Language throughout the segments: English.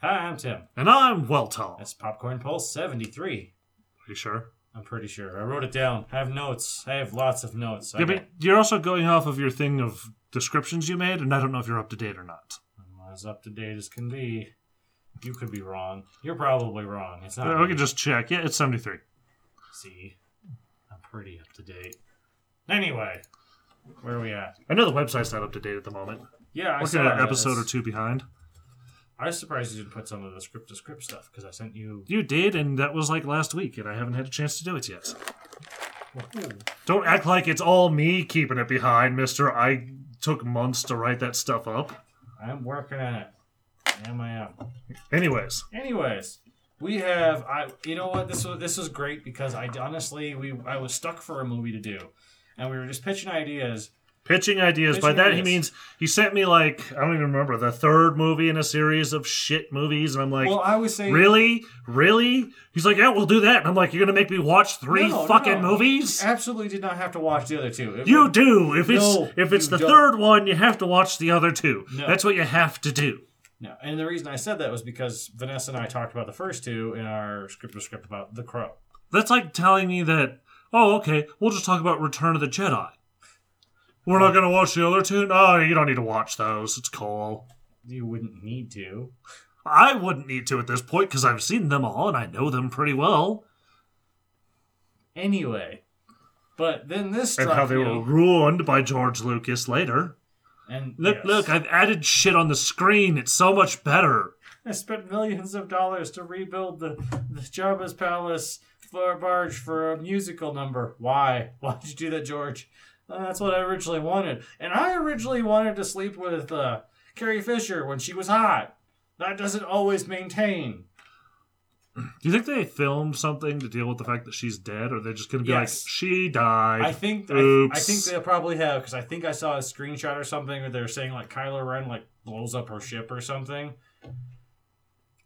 Hi, I'm Tim. And I'm Weltall. That's Popcorn Pulse 73. Are you sure? I'm pretty sure. I wrote it down. I have notes. I have lots of notes. I Yeah, got- but you're also going off of your thing of descriptions you made, and I don't know if you're up to date or not. I'm as up to date as can be. You could be wrong. You're probably wrong. It's not. Uh, we me. can just check. Yeah, it's 73. see. I'm pretty up to date. Anyway, where are we at? I know the website's not up to date at the moment. Yeah, I We're saw an that. episode or That's- two behind. I was surprised you didn't put some of the script to script stuff because I sent you. You did, and that was like last week, and I haven't had a chance to do it yet. Don't act like it's all me keeping it behind, mister. I took months to write that stuff up. I'm working on it. Am I am. Anyways, Anyways, we have I you know what this was this was great because I honestly we I was stuck for a movie to do, and we were just pitching ideas. Pitching ideas. By Pitching that he means he sent me like I don't even remember the third movie in a series of shit movies, and I'm like, Well, I was saying really, really? He's like, yeah, we'll do that. And I'm like, you're gonna make me watch three No, fucking no. movies? absolutely did not have to watch the other two. It You would- do. If it's No, if it's the don't. third one, you have to watch the other two. That's what you have to do. No, and the reason I said that was because Vanessa and I talked about the first two in our script to script about The Crow. That's like telling me that, oh, okay, we'll just talk about Return of the Jedi. We're not gonna watch the other two. No, you don't need to watch those. It's cool. You wouldn't need to. I wouldn't need to at this point because I've seen them all and I know them pretty well. Anyway, but then this and how they me, were ruined by George Lucas later. and Look, yes. look, I've added shit on the screen. It's so much better. I spent millions of dollars to rebuild the, the Jabba's palace for a barge for a musical number. Why? Why did you do that, George? Uh, that's what I originally wanted. And I originally wanted to sleep with uh, Carrie Fisher when she was hot. That doesn't always maintain. Do you think they filmed something to deal with the fact that she's dead, or they're just going to be Yes. like, she died? I think I. I think they'll probably have because I think I saw a screenshot or something where they're saying like Kylo Ren like blows up her ship or something.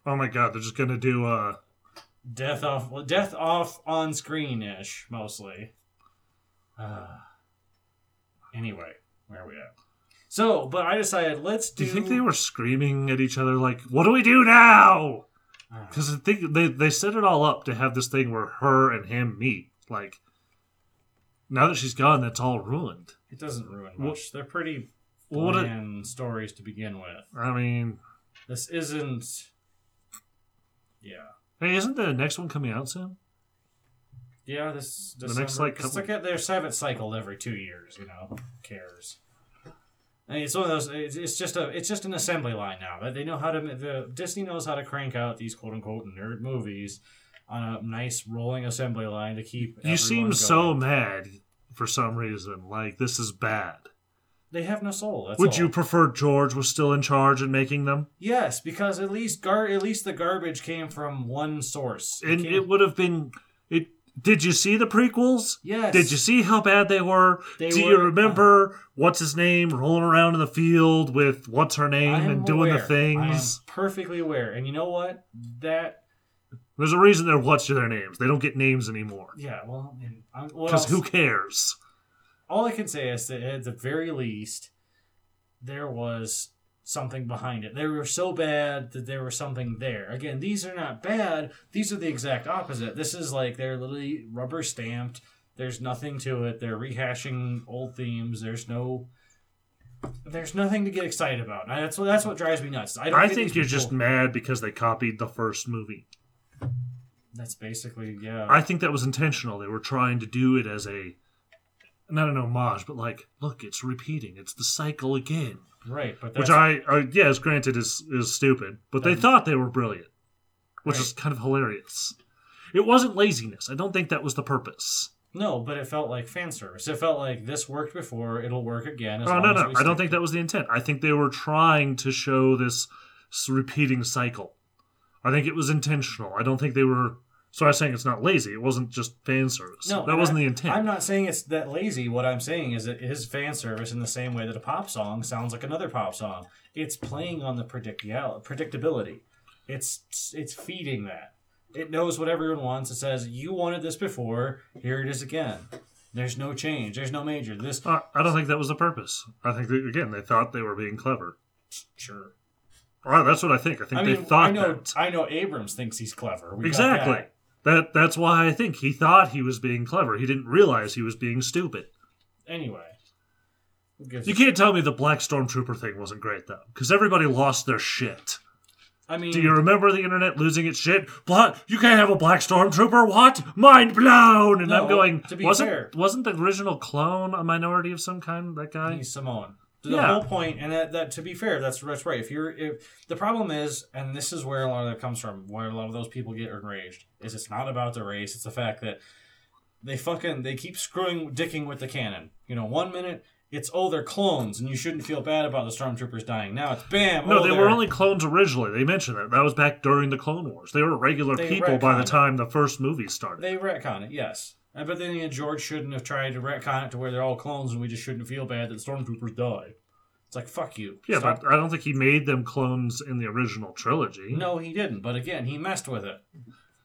oh my god, they're just going to do uh Death off, well, death off on screen ish mostly. Uh, anyway, where are we at? So, but I decided let's Do do. you think they were screaming at each other like, "What do we do now?" Because I think they they set it all up to have this thing where her and him meet. Like, now that she's gone, that's all ruined. it doesn't ruin Well- They're pretty Well, it- bland stories to begin with. I mean, This isn't. Yeah. hey, isn't the next one coming out soon? Yeah, this The next, December- like, it's couple- like they have it cycled every two years. You know, Who cares. I mean, it's one of those. It's, it's just a. It's just an assembly line now. But They know how to. The Disney knows how to crank out these quote unquote nerd movies on a nice rolling assembly line to keep. You seem so mad for some reason. Like this is bad. They have no soul. Would all. you prefer George was still in charge and making them? Yes, because at least gar. At least the garbage came from one source. And came- it would have been. Did you see the prequels? Yes. Did you see how bad they were? They Do you were- remember uh, what's his name rolling around in the field with what's her name and doing aware. the I am things? perfectly aware. And you know what? That There's a reason they're what's their names. They don't get names anymore. yeah. Well, and I'm, what Because who cares? all I can say is that at the very least, there was something behind it. They were so bad that there was something there. Again, these are not bad. These are the exact opposite. This is like they're literally rubber stamped. There's nothing to it. They're rehashing old themes. There's no. There's nothing to get excited about. That's what that's what drives me nuts. I don't. I think you're people- just mad because they copied the first movie. That's basically yeah. I think that was intentional. They were trying to do it as a not an homage, but like, look, it's repeating. It's the cycle again. Right, but Which that's, I, uh, yes, granted, is is stupid, but they thought they were brilliant, which right. is kind of hilarious. It wasn't laziness. I don't think that was the purpose. no, but it felt like fan service. It felt like this worked before. It'll work again. As Oh no, no, I don't think that was the intent. I think they were trying to show this repeating cycle. I think it was intentional. I don't think they were. So I was saying it's not lazy. It wasn't just fan service. No, that wasn't I- the intent. I'm not saying it's that lazy. What I'm saying is it is fan service in the same way that a pop song sounds like another pop song. It's playing on the predictability. It's it's feeding that. It knows what everyone wants. It says you wanted this before. Here it is again. There's no change. There's no major. This Uh, I don't think that was the purpose. I think that, again they thought they were being clever. sure. That's what I think. I think I they thought I know, that. I know Abrams thinks he's clever. We Exactly. That. That that's why I think he thought he was being clever. He didn't realize he was being stupid. Anyway, You can't tell me the Black Stormtrooper thing wasn't great though, because everybody lost their shit. I mean, Do you remember the internet losing its shit? What? You can't have a Black Stormtrooper? What? Mind blown! And No, I'm going. to be wasn't fair- wasn't the original clone a minority of some kind? That guy. he's Samoan. The Yeah. whole point, and that, that to be fair, that's that's right. If you're, if the problem is, and this is where a lot of that comes from, where a lot of those people get enraged, is it's not about the race. It's the fact that they fucking they keep screwing dicking with the canon. You know, one minute it's oh they're clones and you shouldn't feel bad about the stormtroopers dying. Now it's bam. No, oh, they were only clones originally. They mentioned that. That was back during the Clone Wars. They were regular They people by the it. time the first movie started. They retcon it, yes. But then again, George shouldn't have tried to retcon it to where they're all clones and we just shouldn't feel bad that the stormtroopers died. It's like fuck you. yeah, Stop but I don't think he made them clones in the original trilogy. No, he didn't. But again, he messed with it.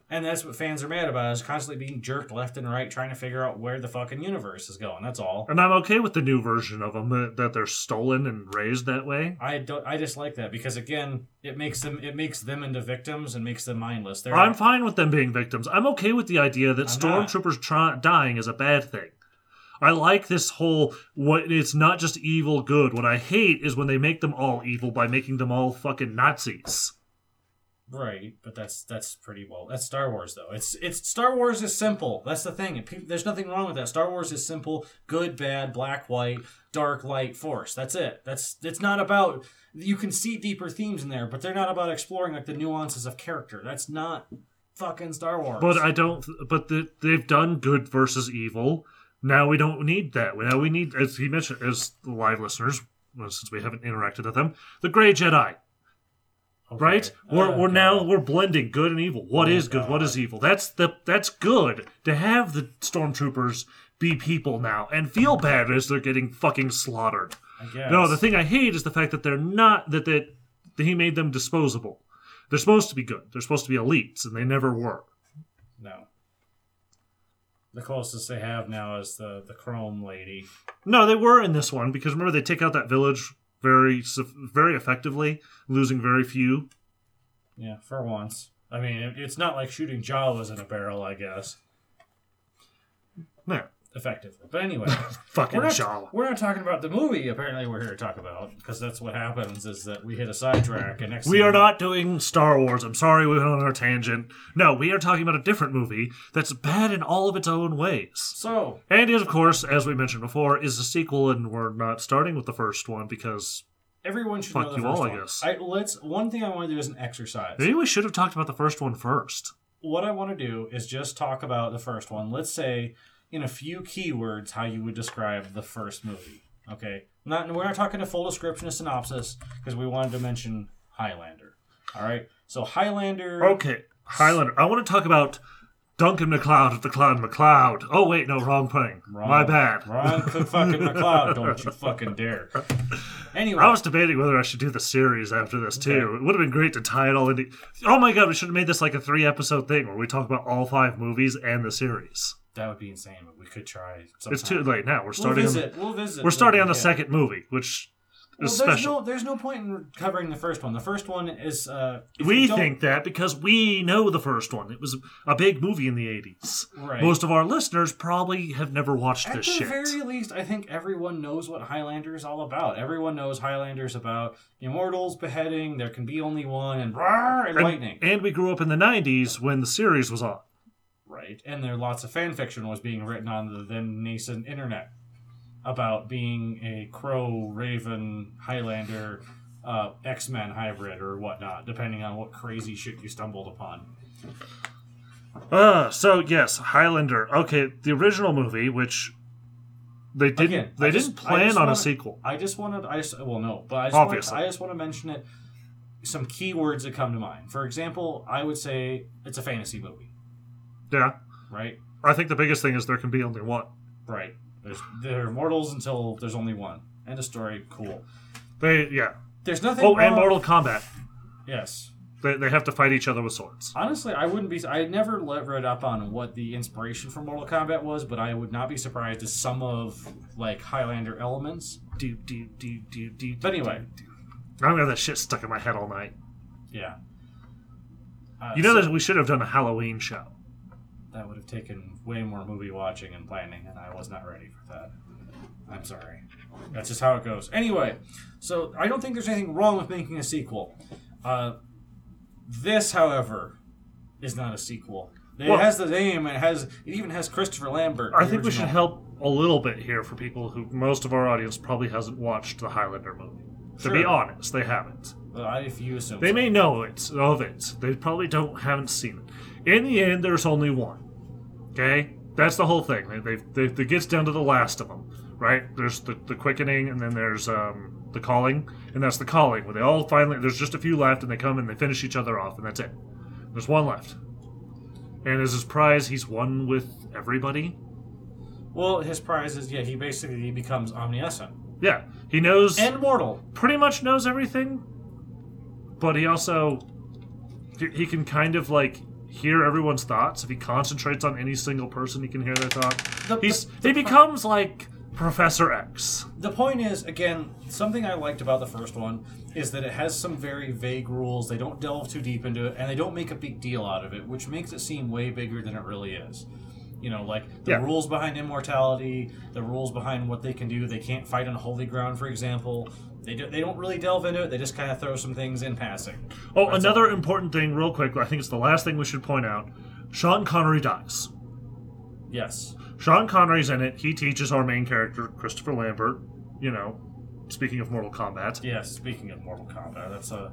And that's what fans are mad about is constantly being jerked left and right trying to figure out where the fucking universe is going. That's all. And I'm okay with the new version of them that, that they're stolen and raised that way. I don't I dislike that because again, it makes them it makes them into victims and makes them mindless. They're I'm fine with them being victims. I'm okay with the idea that I'm stormtroopers try- dying is a bad thing. I like this whole what it's not just evil good. What I hate is when they make them all evil by making them all fucking Nazis. Right, but that's that's pretty well. That's Star Wars though. It's it's Star Wars is simple. That's the thing. There's nothing wrong with that. Star Wars is simple: good, bad, black, white, dark, light, force. That's it. That's it's not about. You can see deeper themes in there, but they're not about exploring like the nuances of character. That's not fucking Star Wars. But I don't. But the, they've done good versus evil. Now we don't need that. Now we need, as he mentioned, as the live listeners, since we haven't interacted with them, the Gray Jedi. Okay. right? We're, we're now we're blending good and evil. What Oh, is good? What God. is evil? That's the that's good to have the stormtroopers be people now and feel bad as they're getting fucking slaughtered. I guess. No, the thing I hate is the fact that they're not that that, that he made them disposable. They're supposed to be good. They're supposed to be elites, and they never were. no. The closest they have now is the the Chrome lady. No, they were in this one because remember they take out that village very very effectively, losing very few. Yeah, for once. I mean, it's not like shooting Jawas in a barrel, I guess. No, effectively. But anyway, fucking we're not, Jawa. we're not talking about the movie. Apparently, we're here to talk about because that's what happens is that we hit a sidetrack and next We are you- not doing Star Wars. I'm sorry we went on our tangent. No, we are talking about a different movie that's bad in all of its own ways. So And it, of course, as we mentioned before, is a sequel, and we're not starting with the first one because everyone should Fuck know the you first all, I one. guess. I, let's. One thing I want to do is an exercise. maybe we should have talked about the first one first. What I want to do is just talk about the first one. Let's say in a few keywords how you would describe the first movie. Okay, not we're not talking a full description, a synopsis, because we wanted to mention Highlander. All right, so Highlander. Okay, Highlander. I want to talk about Duncan MacLeod of the Cloud MacLeod. Oh wait, no, wrong thing. Wrong. My bad. Ron fucking McLeod. Don't you fucking dare. Anyway, I was debating whether I should do the series after this too. It would have been great to tie it all into. Oh my god, we should have made this like a three episode thing where we talk about all five movies and the series. That would be insane, but we could try. It's too late now. We're We'll starting. on. We'll visit. we're starting on the Yeah. second movie, which Well, is there's special. no, there's no point in covering the first one. The first one is. Uh, we think that because we know the first one. It was a big movie in the 80s. Right. Most of our listeners probably have never watched At this shit. At the very least, I think everyone knows what Highlander is all about. Everyone knows Highlander's about immortals beheading. There can be only one, and and, and, lightning. and we grew up in the 90s when the series was on. Right, and there lots of fan fiction was being written on the then nascent internet about being a crow, raven, Highlander, uh, X Men hybrid or whatnot, depending on what crazy shit you stumbled upon. Uh, so yes, Highlander. Okay, the original movie, which they didn't Again, they I didn't plan on wanna- a sequel. I just wanted, I just, well, no, but I just, Obviously. Want, I just want to mention it. Some keywords that come to mind. For example, I would say it's a fantasy movie, Yeah. right? I think the biggest thing is there can be only one. Right. There's they're mortals until there's only one. End of story. Cool. They yeah. There's nothing. Oh, wrong. and Mortal Kombat. Yes. They, they have to fight each other with swords. Honestly, I wouldn't be. I never read up on what the inspiration for Mortal Kombat was, but I would not be surprised if some of like Highlander elements. Do do do do do. But anyway, I'm gonna have that shit stuck in my head all night. Yeah. Uh, You know so that we should have done a Halloween show. That would have taken way more movie watching and planning, and I was not ready for that. I'm sorry. That's just how it goes. Anyway, so I don't think there's anything wrong with making a sequel. Uh, this, however, is not a sequel. It Well- has the name. It has. It even has Christopher Lambert. I think we should help a little bit here for people who most of our audience probably hasn't watched the Highlander movie. To be honest, they haven't. I- if you assume They so. may know it of it. They probably don't haven't seen it. In the end, there's only one. Okay, that's the whole thing. They, they, they, it gets down to the last of them, right? There's the, the quickening, and then there's um, the calling, and that's the calling where they all finally. There's just a few left, and they come and they finish each other off, and that's it. There's one left, and as his prize, he's won with everybody. Well, his prize is yeah. He basically becomes omniscient Yeah, he knows and mortal. pretty much knows everything, but he also he can kind of like hear everyone's thoughts. If he concentrates on any single person, he can hear their thought. The- He's the- he becomes like Professor X. The point is, again, something I liked about the first one is that it has some very vague rules. They don't delve too deep into it, and they don't make a big deal out of it, which makes it seem way bigger than it really is. You know, like the Yeah. rules behind immortality, the rules behind what they can do. They can't fight on holy ground, for example. They, do, they don't really delve into it. They just kind of throw some things in passing. Oh, another important thing, real quick. I think it's the last thing we should point out. Sean Connery dies. Yes. Sean Connery's in it. He teaches our main character, Christopher Lambert. You know, speaking of Mortal Kombat. Yes. Speaking of Mortal Kombat, that's a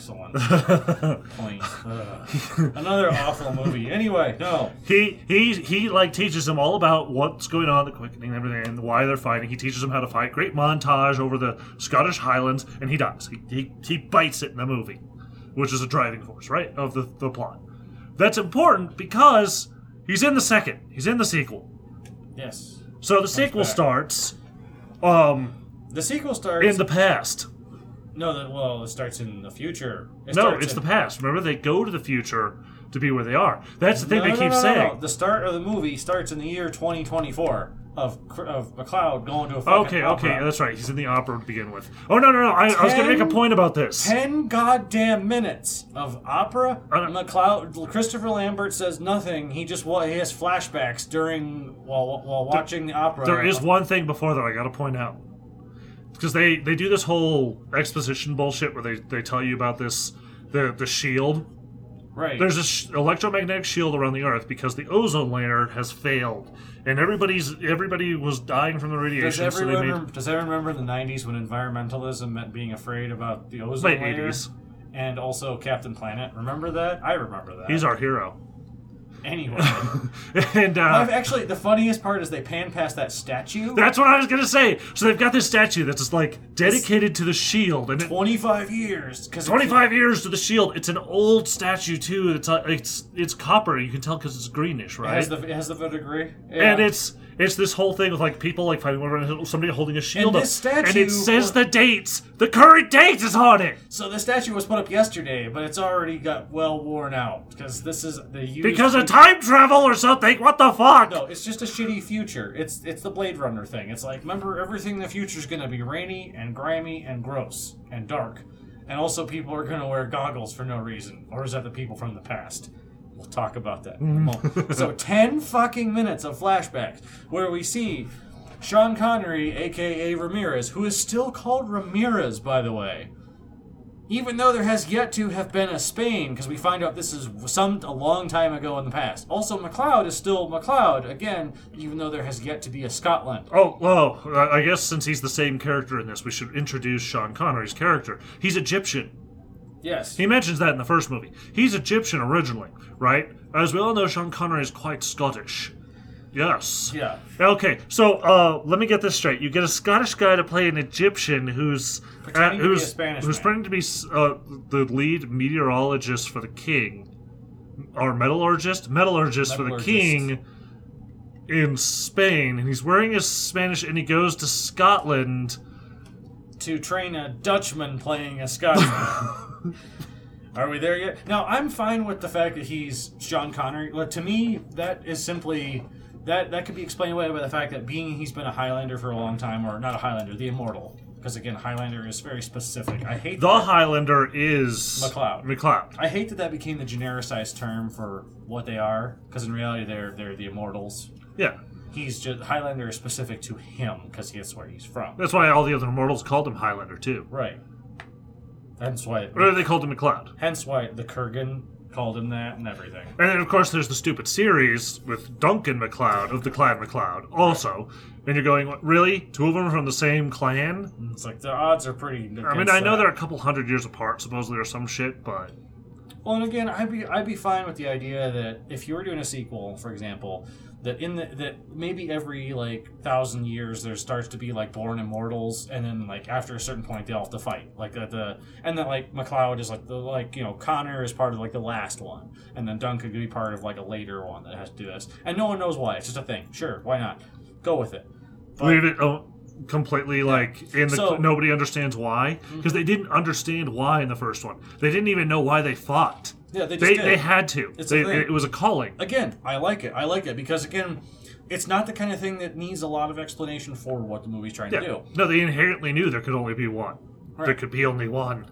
point. Ugh. Another awful movie. Anyway, no. He he he like teaches them all about what's going on, the quickening, and everything, and why they're fighting. He teaches them how to fight. Great montage over the Scottish Highlands, and he dies. He he, he bites it in the movie, which is a driving force, right, of the the plot. That's important because he's in the second. He's in the sequel. Yes. So the sequel back. starts, um, The sequel starts in the past. No, that well, it starts in the future. It No, starts it's in- the past. Remember, they go to the future to be where they are. That's the thing No, they no, keep no, saying. The start of the movie starts in the year 2024 of of McLeod going to a fucking Okay, opera. okay, that's right. He's in the opera to begin with. Oh no, no, no! I, I was going to make a point about this. Ten goddamn minutes of opera. I don't- McLeod, Christopher Lambert says nothing. He just wa- he has flashbacks during while while watching the opera. There is one thing before that I got to point out because they they do this whole exposition bullshit where they they tell you about this the the shield. right. There's this sh- electromagnetic shield around the Earth because the ozone layer has failed, and everybody's everybody was dying from the does radiation. so they made rem- does everyone remember in the 90s when environmentalism meant being afraid about the ozone Late layer 80s. and also Captain Planet? Remember that? I remember that. he's our hero. Anyway. and uh, I've actually the funniest part is they pan past that statue. that's what I was gonna say. So they've got this statue that's just like dedicated to the shield, and it, 25 years because 25 years to the shield. It's an old statue too. It's uh, it's it's copper. You can tell because it's greenish, It right? has the it has the verdigris. and it's it's this whole thing with like people like fighting over somebody holding a shield And up, this and it says the dates. The current date is on it so the statue was put up yesterday, but it's already got well worn out because this is the used because of time travel or something. What the fuck? No, it's just a shitty future. It's it's the Blade Runner thing. It's like remember everything in the future is gonna be rainy and grimy and gross and dark, and also people are gonna wear goggles for no reason. Or is that the people from the past? We'll talk about that. in mm. so ten fucking minutes of flashbacks where we see Sean Connery, aka Ramirez, who is still called Ramirez, by the way. Even though there has yet to have been a Spain, because we find out this is some a long time ago in the past. Also, McLeod is still McLeod again, even though there has yet to be a Scotland. Oh, well, I guess since he's the same character in this, we should introduce Sean Connery's character. He's Egyptian. Yes. He mentions that in the first movie. He's Egyptian originally, right? As we all know, Sean Connery is quite Scottish. Yes. Yeah. Okay, so uh, let me get this straight. You get a Scottish guy to play an Egyptian who's Pretending to be a who's Spanish who's pretending to be uh, the lead meteorologist for the king, or metallurgist, metallurgist, for the king in Spain, and he's wearing his Spanish, and he goes to Scotland. To train a Dutchman playing a Scotsman. Are we there yet? Now, I'm fine with the fact that he's Sean Connery. Well, to me, that is simply that that could be explained away by the fact that being he's been a Highlander for a long time, or not a Highlander, the Immortal. because again, Highlander is very specific. I hate The that, Highlander is McLeod. McLeod. I hate that that became the genericized term for what they are, because in reality they're they're the Immortals. Yeah. He's just Highlander is specific to him because that's where he's from. That's why all the other immortals called him Highlander too. Right. Hence why. Or they called him McLeod. Hence why the Kurgan called him that and everything. And then, of course, there's the stupid series with Duncan McLeod of the Clan McLeod also. And you're going, "What, really? Two of them are from the same clan? Mm, it's like the odds are pretty. I mean, I know they're a couple hundred years apart, supposedly, or some shit, but Well, and again, I'd be I'd be fine with the idea that if you were doing a sequel, for example, that in the that maybe every like thousand years there starts to be like born immortals, and then like after a certain point they all have to fight, like that the and that like McLeod is like the like you know Connor is part of like the last one, and then Duncan could be part of like a later one that has to do this, and no one knows why. It's just a thing. Sure, why not? Go with it. But- leave it oh, completely like in the So- nobody understands why because they mm-hmm. didn't understand why in the first one. They didn't even know why they fought. Yeah, they just They did. they had to. It's They, it was a calling. again, I like it. I like it because again, it's not the kind of thing that needs a lot of explanation for what the movie's trying Yeah. to do. No, they inherently knew there could only be one. There could be only one.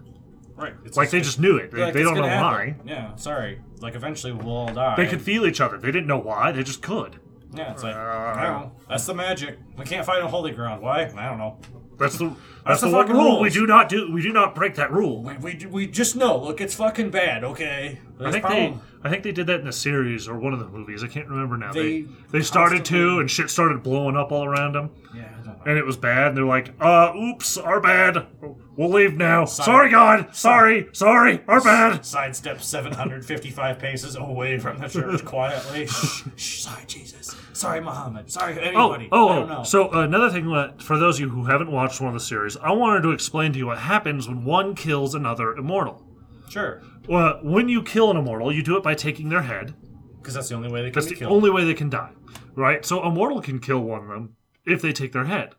Right. It's Like they just knew it. They, like, they don't know gonna why. Yeah. Sorry. Like eventually we'll all die. They could feel each other. They didn't know why. They just could. Yeah. It's like I don't know. That's the magic. We can't fight on holy ground. Why? I don't know. That's the that's, the the, one fucking rule. rules. We do not do. We do not break that rule. We, we, we just know. Look, it's fucking bad. Okay. I There's think problem. they. I think they did that in a series or one of the movies. I can't remember now. They They they, started to, constantly- and shit started blowing up all around them, Yeah. I don't know. and it was bad. And they're like, "Uh, oops, our bad. We'll leave now. Sorry, God. Sorry, sorry, our bad." Sidestep 755 paces away from the church quietly. shh, shh, sorry, Jesus. Sorry, Muhammad. Sorry, Oh, anybody. oh, I don't oh. know. So another thing that for those of you who haven't watched one of the series, I wanted to explain to you what happens when one kills another immortal. sure. Well, when you kill an immortal, you do it by taking their head. Because that's the only way they can That's the killed. only way they can die, right? So a mortal can kill one of them if they take their head,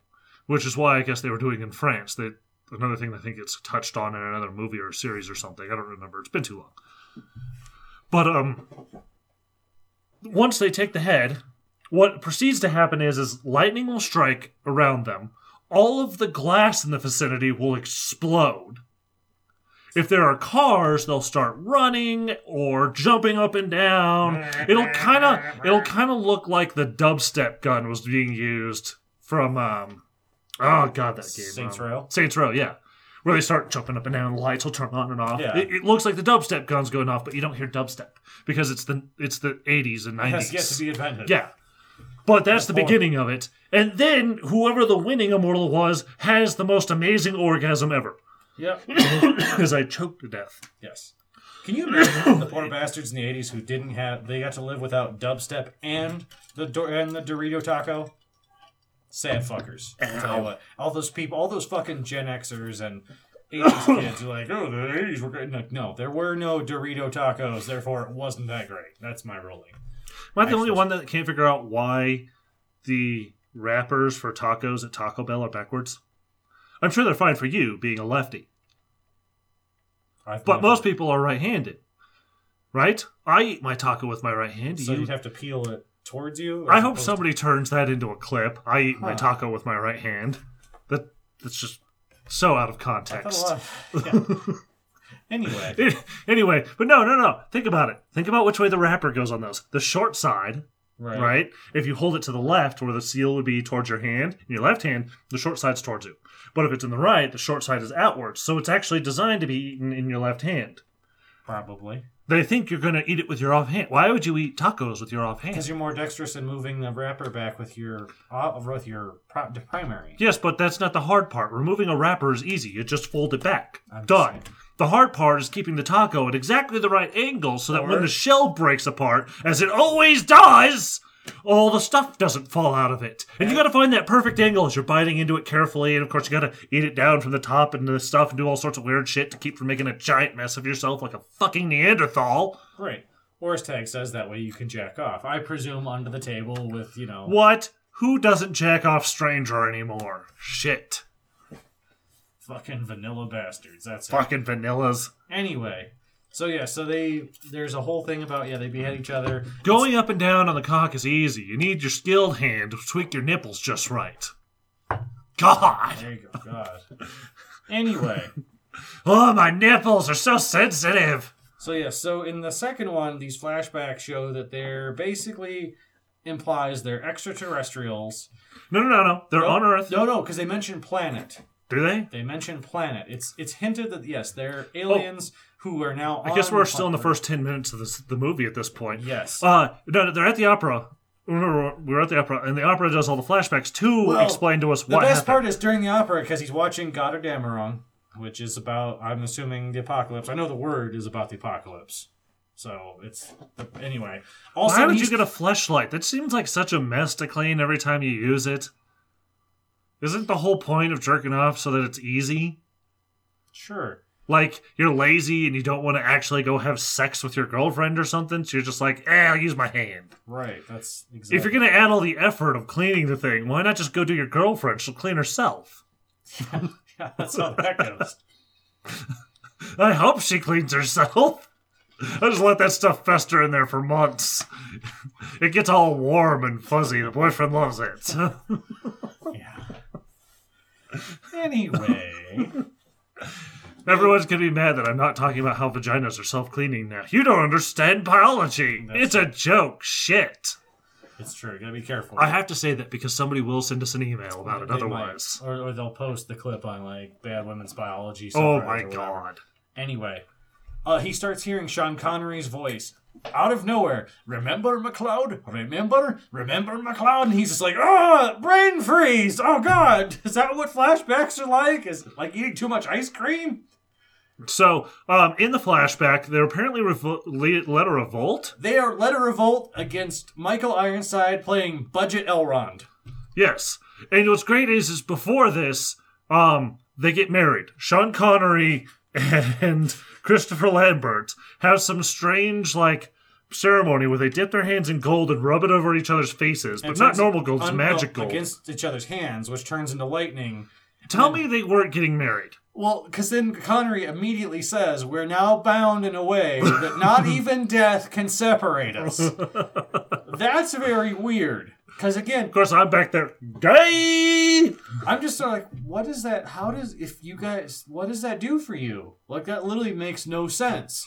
which is why I guess they were doing in France. That another thing I think it's touched on in another movie or series or something. I don't remember. It's been too long. But um, once they take the head, what proceeds to happen is is lightning will strike around them. All of the glass in the vicinity will explode. If there are cars, they'll start running or jumping up and down. It'll kind of it'll kind of look like the dubstep gun was being used from um oh god that game Saints um, Row? Saints Row yeah where they start jumping up and down the lights will turn on and off Yeah. it, it looks like the dubstep gun's going off but you don't hear dubstep because it's the it's the 80s and 90s It has yet to be invented. yeah. But that's the beginning of it. And then whoever the winning immortal was has the most amazing orgasm ever. Yep. Because I choked to death. Yes. Can you imagine the poor bastards in the '80s who didn't have? They got to live without dubstep and the Dor- and the Dorito taco. Sad fuckers. I'll tell you what. All those people, all those fucking Gen Xers and '80s kids are like, oh, the '80s were great. No, no, there were no Dorito tacos. Therefore, it wasn't that great. That's my ruling. Am I the only one that can't figure out why the wrappers for tacos at Taco Bell are backwards? I'm sure they're fine for you, being a lefty. But most people are right handed. Right? I eat my taco with my right hand. So you? you'd have to peel it towards you. I hope opposed to- somebody turns that into a clip. I eat my taco with my right hand. That that's just so out of context. yeah. Anyway, anyway, but no, no, no. Think about it. Think about which way the wrapper goes on those. The short side, right. right? If you hold it to the left, where the seal would be towards your hand, in your left hand, the short side's towards you. But if it's in the right, the short side is outwards. So it's actually designed to be eaten in your left hand. Probably. They think you're going to eat it with your off hand. Why would you eat tacos with your off hand? Because you're more dexterous in moving the wrapper back with your uh, with your pro- primary. Yes, but that's not the hard part. Removing a wrapper is easy. You just fold it back. I'm Done. saying. The hard part is keeping the taco at exactly the right angle so that when the shell breaks apart, as it always does, all the stuff doesn't fall out of it. And you gotta find that perfect angle as you're biting into it carefully, and of course you gotta eat it down from the top and the stuff and do all sorts of weird shit to keep from making a giant mess of yourself like a fucking Neanderthal. Right. Or as Tag says, that way you can jack off. I presume under the table with you know. What? Who doesn't jack off stranger anymore? Shit. Fucking vanilla bastards. That's it. Fucking vanillas. Anyway, so yeah, so they there's a whole thing about yeah they behead each other. Going up and down on the cock is easy. You need your skilled hand to tweak your nipples just right. God. There you go. God. Anyway, Oh, my nipples are so sensitive. so yeah, so in the second one, these flashbacks show that they're basically implies they're extraterrestrials. No, no, no, no. They're No, on Earth. No, no, because they mention planet. Do they? They mention planet. It's it's hinted that yes, they're oh. aliens who are now. I guess we're still in the first 10 minutes of this, the movie at this point. Yes. Uh, no, they're at the opera. Remember, we're at the opera, and the opera does all the flashbacks to Well, explain to us the what The best happened. part is during the opera because he's watching Goddamn which is about I'm assuming the apocalypse. I know the word is about the apocalypse, so it's anyway. Also, Why would you get a Fleshlight? That seems like such a mess to clean every time you use it. Isn't the whole point of jerking off so that it's easy? sure. Like you're lazy and you don't want to actually go have sex with your girlfriend or something, so you're just like, eh, I'll use my hand. Right, that's exactly. If you're gonna add all the effort of cleaning the thing, why not just go do your girlfriend? She'll clean herself. yeah, that's how that goes. I hope she cleans herself. I just let that stuff fester in there for months. It gets all warm and fuzzy. The boyfriend loves it. Yeah. Anyway, Everyone's gonna be mad that I'm not talking about how vaginas are self-cleaning now. You don't understand biology. it's a joke. Shit. it's true. You gotta be careful. I have to say that because somebody will send us an email about it They might. otherwise. or, or they'll post the clip on like bad women's biology. Oh my god. Anyway, uh, he starts hearing Sean Connery's voice out of nowhere. Remember McLeod? Remember? Remember McLeod? And he's just like, ah, brain freeze. Oh God, is that what flashbacks are like? Is it like eating too much ice cream? So, um, in the flashback, they're apparently revo- le- led a revolt. They are led a revolt against Michael Ironside playing Budget Elrond. Yes. And what's great is, is before this, um, they get married. Sean Connery and Christopher Lambert have some strange, like, ceremony where they dip their hands in gold and rub it over each other's faces, but not normal gold, it's un- magic gold. against each other's hands, which turns into lightning. Tell me they weren't getting married. Well, because then Connery immediately says, "We're now bound in a way that not even death can separate us." That's very weird. Because again, Of course, I'm back there. Gay! I'm just sort of like, what is that? How does if you guys, what does that do for you? Like that literally makes no sense.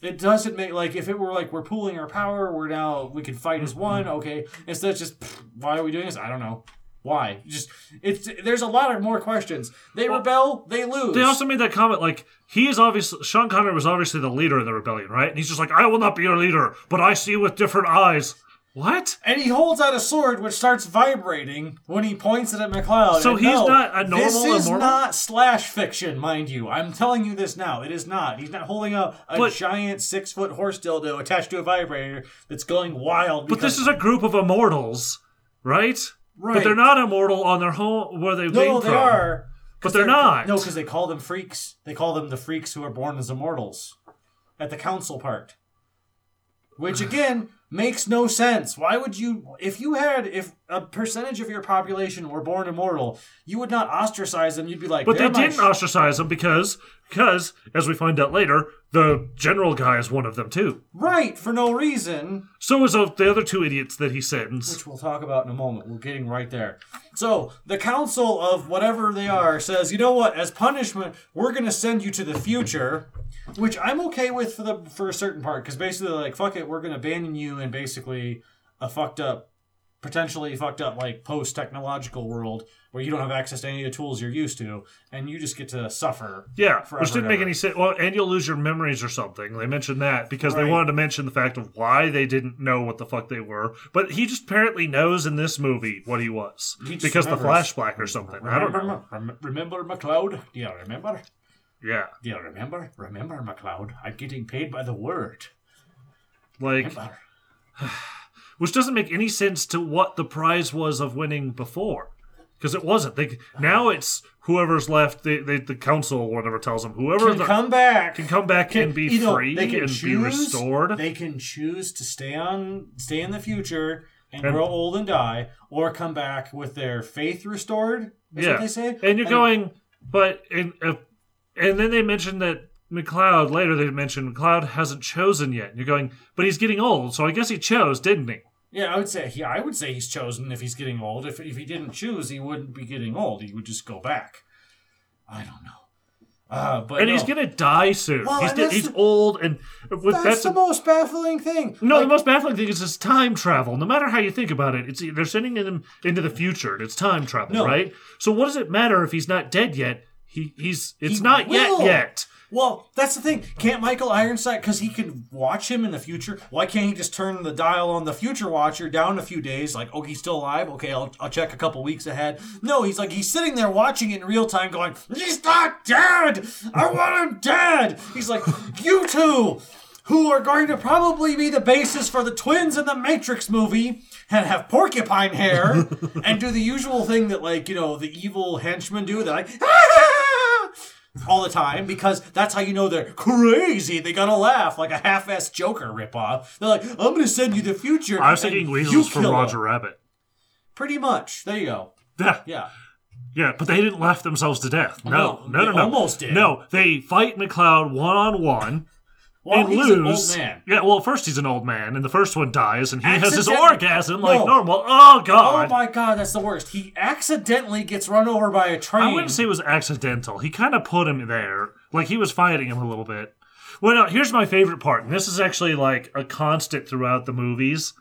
It doesn't make like if it were like we're pooling our power, we're now we can fight as mm-hmm. one. Okay, instead it's just why are we doing this? I don't know. Why? Just it's there's a lot of more questions. They rebel, they lose. They also made that comment like he is obviously Sean Connery was obviously the leader of the rebellion, right? And he's just like, I will not be your leader, but I see with different eyes. What? And he holds out a sword which starts vibrating when he points it at McLeod. So And he's no, not a normal. This is not slash fiction, mind you. I'm telling you this now. It is not. He's not holding up a But- giant six foot horse dildo attached to a vibrator that's going wild. But this is a group of immortals, right? Right. But they're not immortal on their home where they No, no, from. they are. But they're not. No, because they call them freaks. They call them the freaks who are born as immortals at the council part. Which again makes no sense. Why would you if you had if a percentage of your population were born immortal, you would not ostracize them. You'd be like, But they didn't ostracize them because, because as we find out later, the general guy is one of them too. right for no reason, So is the other two idiots that he sends. which we'll talk about in a moment. We're getting right there. So the council of whatever they are says, you know what? As punishment, we're going to send you to the future, which I'm okay with for the for a certain part because basically, like, fuck it, we're going to abandon you in basically a fucked up, potentially fucked up like post technological world where you don't have access to any of the tools you're used to, and you just get to suffer. Yeah, which didn't make any sense. Well, and you'll lose your memories or something. They mentioned that because they wanted to mention the fact of why they didn't know what the fuck they were. But he just apparently knows in this movie what he was He because the flashback or something. I don't know. Remember, remember McLeod? Do you remember? Yeah, Do you remember? Remember, McLeod? I'm getting paid by the word. like Remember? which doesn't make any sense to what the prize was of winning before because it wasn't. They now it's whoever's left. They, they, the council or whatever tells them whoever Can the, come back. can come back and be know, free they can and choose, be restored. They can choose to stay on, stay in the future and, And- grow old and die, or come back with their faith restored. Is yeah, what they say. and you're going, but and uh, and then they mentioned that McLeod later. They mentioned McLeod hasn't chosen yet. And you're going, but he's getting old, so I guess he chose, didn't he? Yeah, I would say he. I would say he's chosen if he's getting old. If if he didn't choose, he wouldn't be getting old. He would just go back. I don't know. Uh, but And no. he's gonna die soon. Well, he's he's the- old, and with, That's, that's, the most baffling thing. no. Like, the most baffling thing is this time travel. No matter how you think about it, it's they're sending him into the future. and It's time travel, No. right? So what does it matter if he's not dead yet? He he's it's He not will. yet yet. Well, that's the thing. Can't Michael Ironside, because he can watch him in the future, why can't he just turn the dial on the future watcher down a few days? Like, oh, he's still alive? Okay, I'll, I'll check a couple weeks ahead. No, he's like, he's sitting there watching it in real time going, he's not dead! I want him dead! He's like, you two, who are going to probably be the basis for the twins in the Matrix movie, and have porcupine hair, and do the usual thing that, like, you know, the evil henchmen do. They're like, all the time because that's how you know they're crazy. They gotta laugh like a half-assed Joker ripoff. They're like, "I'm gonna send you the future." I was thinking weasels from Roger him." Rabbit. Pretty much. There you go. Yeah, Yeah. yeah, but they didn't laugh themselves to death. No, No, no, no, almost did. No, they fight McLeod one on one. Well, and he's lose. an old man. Yeah, well, first he's an old man, and the first one dies, and he has his orgasm like No. normal. Oh god. Oh god! my god, that's the worst. He accidentally gets run over by a train. I wouldn't say it was accidental. He kind of put him there, like he was fighting him a little bit. Well, now here's my favorite part, and this is actually like a constant throughout the movies,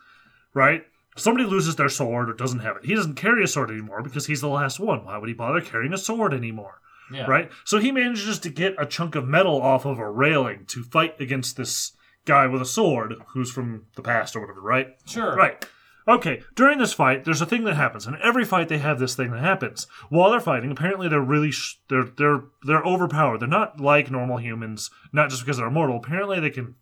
right? Somebody loses their sword or doesn't have it. He doesn't carry a sword anymore because he's the last one. Why would he bother carrying a sword anymore? Yeah. right? So he manages to get a chunk of metal off of a railing to fight against this guy with a sword who's from the past or whatever, right? Sure. Right. Okay, during this fight, there's a thing that happens, and every fight they have this thing that happens. While they're fighting, apparently they're really sh- they're they're they're overpowered. They're not like normal humans, not just because they're immortal. Apparently they can,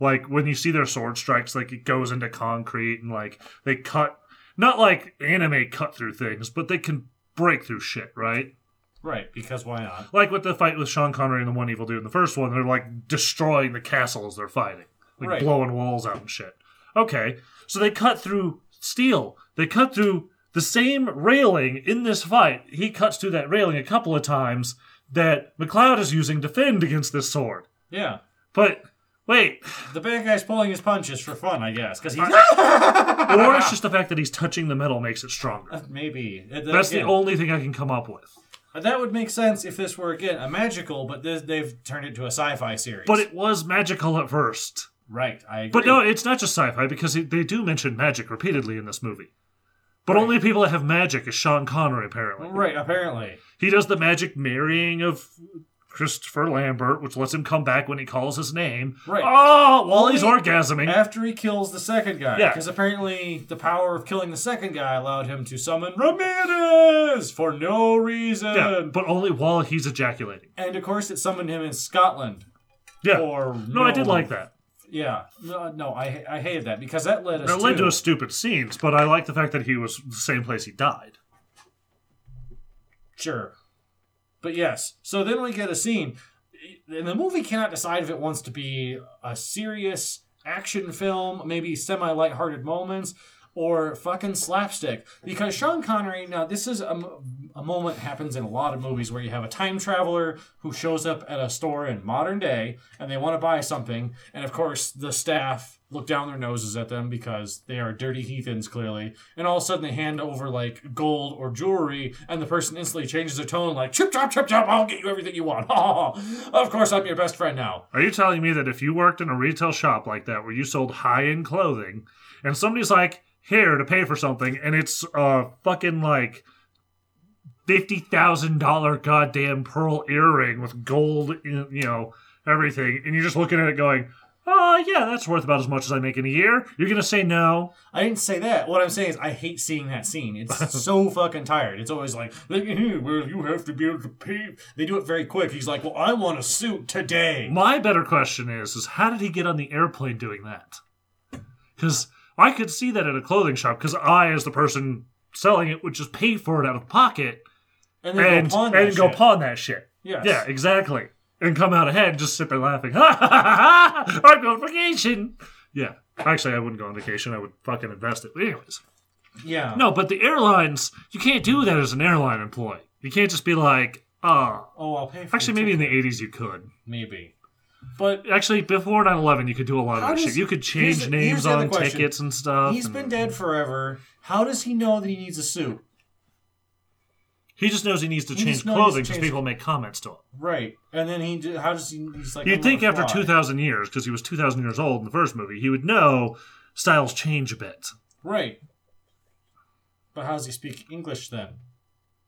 like when you see their sword strikes, like it goes into concrete and like they cut, not like anime cut through things, but they can break through shit, right? Right, because why not? Like with the fight with Sean Connery and the one evil dude in the first one, they're like destroying the castles they're fighting, like Right. blowing walls out and shit. Okay, so they cut through steel. They cut through the same railing in this fight. He cuts through that railing a couple of times that McLeod is using to defend against this sword. Yeah. But wait, The bad guy's pulling his punches for fun, I guess, because he's or it's just the fact that he's touching the metal makes it stronger. maybe uh, That's the only thing I can come up with. Uh, that would make sense if this were again a magical, but this, they've turned it to a sci-fi series. But it was magical at first. right, I agree. But no, it's not just sci-fi because they do mention magic repeatedly in this movie. But Right. only people that have magic is Sean Connery. Apparently, right, apparently. he does the magic marrying of Christopher Lambert, which lets him come back when he calls his name. Right. Oh, while he's orgasming. After he kills the second guy, Yeah. because apparently the power of killing the second guy allowed him to summon Ramirez for no reason. yeah, but only while he's ejaculating. And of course, it summoned him in Scotland. Yeah. For no, I did like that. Yeah, no, no I I hated that because that led us It led to to a stupid scenes, but I like the fact that he was the same place he died. Sure. But yes. So then we get a scene. And the movie cannot decide if it wants to be a serious action film, maybe semi lighthearted moments, or fucking slapstick. Because Sean Connery, now this is a, a moment happens in a lot of movies where you have a time traveler who shows up at a store in modern day and they want to buy something. And of course, the staff look down their noses at them because they are dirty heathens, clearly. And all of a sudden they hand over like gold or jewelry, and the person instantly changes their tone like, chip chop, chip chop, I'll get you everything you want. of course, I'm your best friend now. Are you telling me that if you worked in a retail shop like that where you sold high end clothing and somebody's like, here to pay for something and it's a fucking like $50,000 goddamn pearl earring with gold, you know, everything, and you're just looking at it going, oh, yeah, that's worth about as much as I make in a year? You're going to say no? I didn't say that. What I'm saying is, I hate seeing that scene. It's so fucking tired. It's always like, hmm, well, you have to be able to pay. They do it very quick. He's like, well, I want a suit today. My better question is, is how did he get on the airplane doing that? Because I could see that at a clothing shop because I, as the person selling it, would just pay for it out of pocket And then and, go pawn that and go shit. pawn that shit. Yes. Yeah, exactly. And come out ahead and just sit there laughing. Ha ha ha ha! I'm going on vacation. Yeah. Actually, I wouldn't go on vacation. I would fucking invest it. But anyways. Yeah. No, but the airlines, you can't do that as an airline employee. You can't just be like, oh. Oh, I'll pay for Actually, maybe in the 80s you could. Maybe. But Actually, before 9/11, you could do a lot of How that does- shit. You could here's change the- names the other on question. tickets and stuff. he's and- been dead forever. How does he know that he needs a suit? He just knows he needs to He change just knows he needs clothing to because change- people make comments to him. Right. And then he, d- how does he? He's like. You'd think gonna after fly. 2,000 years, because he was 2,000 years old in the first movie, he would know styles change a bit. Right. But how does he speak English then?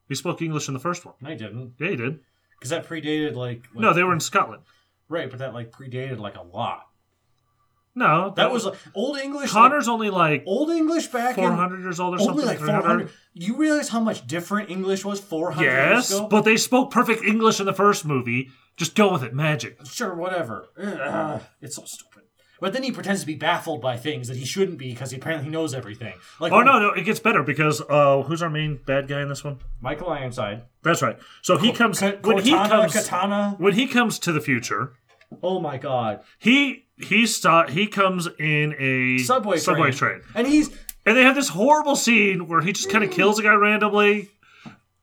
He spoke English in the first one. No, he didn't. Yeah, he did. Because that predated like, like. No, they were in Scotland. Right, but that like predated like a lot. No, That was like, old English. Connor's only like like, old English back in 400 years old or only something. like 400. You realize how much different English was 400 years Yes, ago? but they spoke perfect English in the first movie. Just go with it, magic. Sure, whatever. Ugh, it's so stupid. But then he pretends to be baffled by things that he shouldn't be because he apparently knows everything. Like Oh no, no, it gets better because uh, who's our main bad guy in this one? Michael Ironside. That's right. So he comes when he comes Katana. when he comes to the future. Oh my god. He he sta he comes in a Subway, subway train. train. And he's and they have this horrible scene where he just kind of kills a guy randomly.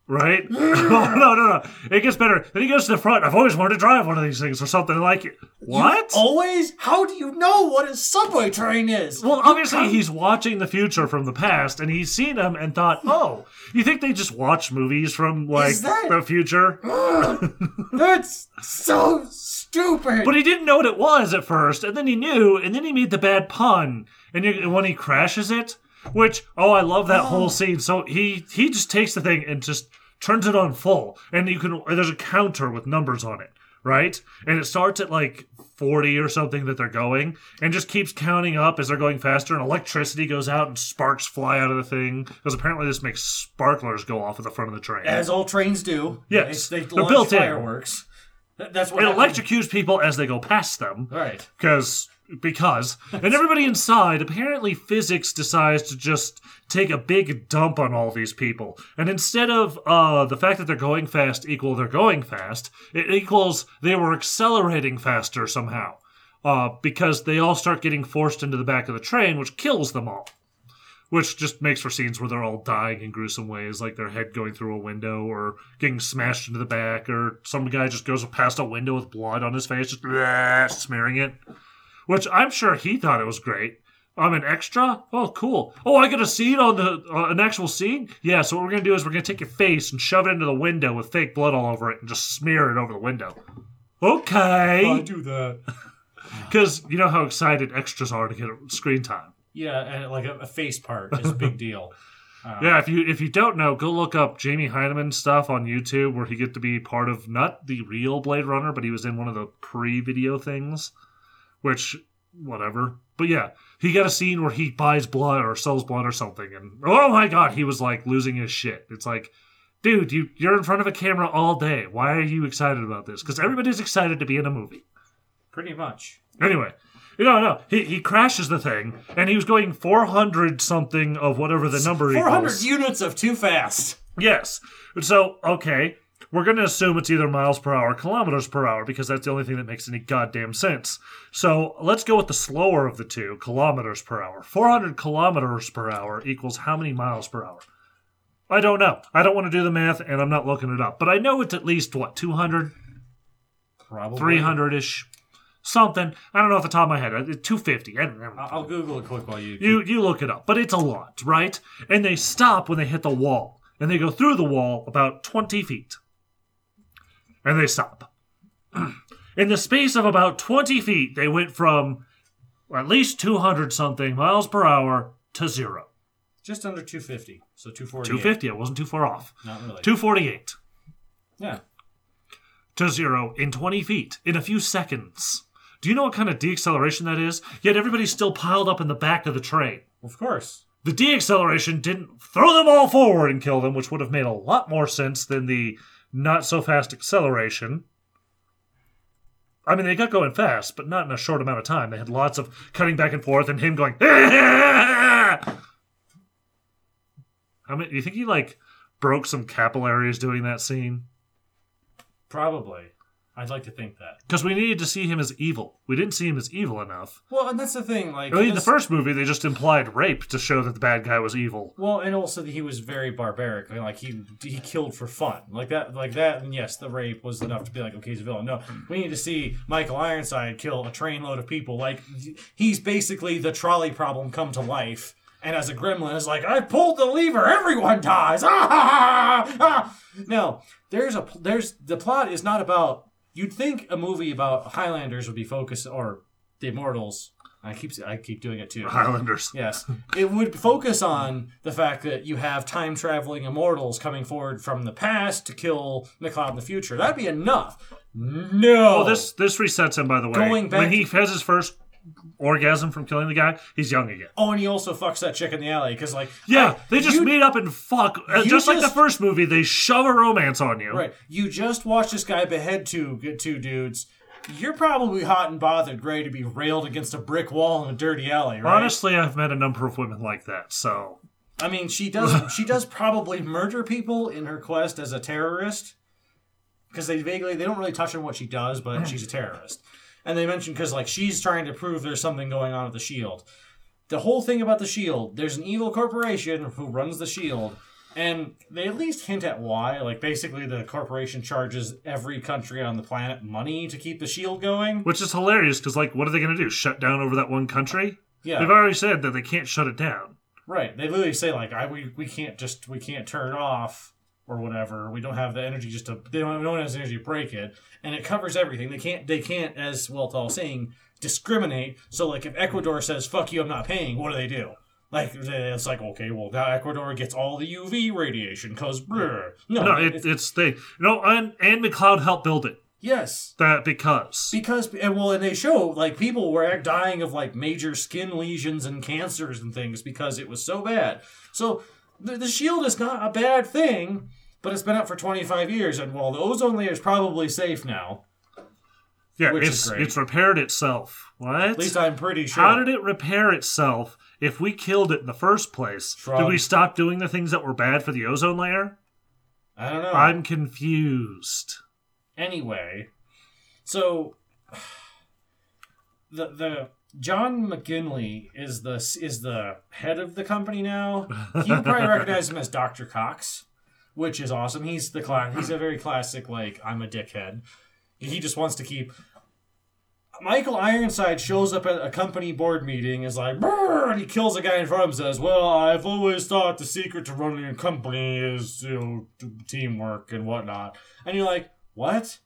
Right? oh, no, no, no. It gets better. Then he goes to the front. I've always wanted to drive one of these things or something like it. What? always? How do you know what a subway train is? Well, obviously he's watching the future from the past, and he's seen them and thought, hmm. "Oh, you think they just watch movies from like that- the future?" That's so stupid. But he didn't know what it was at first, and then he knew, and then he made the bad pun, and you, when he crashes it, which oh, I love that whole oh. scene. So he he just takes the thing and just turns it on full, and you can there's a counter with numbers on it, right? And it starts at like. 40 or something that they're going and just keeps counting up as they're going faster and electricity goes out and sparks fly out of the thing because apparently this makes sparklers go off at the front of the train As all trains do. Yes, They, they they're launch built in. fireworks. Th- That's what it electrocutes people as they go past them Right. because because and everybody inside apparently physics decides to just take a big dump on all these people. And instead of uh the fact that they're going fast equal they're going fast it equals they were accelerating faster somehow. Uh because they all start getting forced into the back of the train which kills them all. Which just makes for scenes where they're all dying in gruesome ways, like their head going through a window or getting smashed into the back, or some guy just goes past a window with blood on his face, just bleh, smearing it. Which I'm sure he thought it was great. I'm an extra. Oh, cool. Oh, I got a scene on the uh, an actual scene. Yeah. So what we're gonna do is we're gonna take your face and shove it into the window with fake blood all over it and just smear it over the window. Okay. I do that. Because you know how excited extras are to get screen time. Yeah, and like a, a face part is a big deal. Yeah, if you if you don't know, go look up Jamie Hyneman stuff on YouTube where he get to be part of not the real Blade Runner, but he was in one of the pre-video things, which whatever. But yeah, he got a scene where he buys blood or sells blood or something, and oh my god, he was like losing his shit. It's like, dude, you you're in front of a camera all day. Why are you excited about this? Because everybody's excited to be in a movie. Pretty much. Anyway, no, no, he, he crashes the thing, and he was going 400 something of whatever the number is. 400 equals. units of too fast. Yes. So, okay, we're going to assume it's either miles per hour or kilometers per hour because that's the only thing that makes any goddamn sense. So, let's go with the slower of the two, kilometers per hour. 400 kilometers per hour equals how many miles per hour? I don't know. I don't want to do the math, and I'm not looking it up. But I know it's at least, what, 200, Probably. 300 ish? Something. I don't know off the top of my head. Uh, 250. I don't know. I'll I'll Google it quick while you. You you look it up, but it's a lot, right? And they stop when they hit the wall, and they go through the wall about twenty feet, and they stop. In the space of about twenty feet, they went from at least two hundred something miles per hour to zero. Just under 250. So 240. Two fifty. I wasn't too far off. Not really. Two forty eight Yeah. to zero in twenty feet in a few seconds. Do you know what kind of deacceleration that is? Yet everybody's still piled up in the back of the train. Of course. The deacceleration didn't throw them all forward and kill them, which would have made a lot more sense than the not so fast acceleration. I mean, they got going fast, but not in a short amount of time. They had lots of cutting back and forth and him going. Ah! How many? Do you think he like broke some capillaries doing that scene? Probably. I'd like to think that. Because we needed to see him as evil. We didn't see him as evil enough. Well, and that's the thing. Like, I mean, the first movie, they just implied rape to show that the bad guy was evil. Well, and also that he was very barbaric. I mean, like he he killed for fun, like that, like that. And yes, the rape was enough to be like, okay, he's a villain. No, we need to see Michael Ironside kill a trainload of people. Like he's basically the trolley problem come to life. And as a gremlin, is like, I pulled the lever, everyone dies. Ah, ha, ha, ha, ha. No, there's a there's the plot is not about. You'd think a movie about Highlanders would be focused or the Immortals. I keep I keep doing it too. Highlanders. Yes. It would focus on the fact that you have time traveling immortals coming forward from the past to kill MacLeod in the future. That'd be enough. No. Oh, this this resets him, by the way. Going back- when he has his first orgasm from killing the guy, he's young again. Oh, and he also fucks that chick in the alley because, like, Yeah, I- they just you- meet up and fuck. Uh, you just, like the first movie, they shove a romance on you. Right. You just watch this guy behead two two dudes. You're probably hot and bothered, ready to be railed against a brick wall in a dirty alley, right? Honestly, I've met a number of women like that, so I mean, she does. she does probably murder people in her quest as a terrorist, because they vaguely they don't really touch on what she does, but she's a terrorist. And they mention because like she's trying to prove there's something going on with the shield. The whole thing about the shield, there's an evil corporation who runs the shield, and they at least hint at why. Like basically, the corporation charges every country on the planet money to keep the shield going. which is hilarious because, like, what are they going to do? Shut down over that one country? Yeah, They've already said that they can't shut it down. Right. They literally say like, "I we, we can't just we can't turn it off or whatever. We don't have the energy just to they don't no one has the energy to break it, and it covers everything. They can't they can't as Weltall saying discriminate. So like if Ecuador says fuck you, I'm not paying. What do they do? Like it's like okay, well now Ecuador gets all the UV radiation because no, No, it- it, it's they. No, and and MacLeod helped build it. yes. That because Because and well, and they show like people were dying of like major skin lesions and cancers and things because it was so bad. So the, the shield is not a bad thing, but it's been up for 25 years, and well, the ozone layer is probably safe now. yeah, which is it's great. it's repaired itself. What? At least I'm pretty sure. How did it repair itself if we killed it in the first place? Shrug. Did we stop doing the things that were bad for the ozone layer? I don't know. I'm confused. anyway, so the the John McGinley is the is the head of the company now. You probably recognize him as Doctor Cox, which is awesome. He's the class. He's a very classic like I'm a dickhead. He just wants to keep. Michael Ironside shows up at a company board meeting, is like, "Brr," and he kills a guy in front of him. Says, "Well, I've always thought the secret to running a company is you know teamwork and whatnot." And you're like, "What?"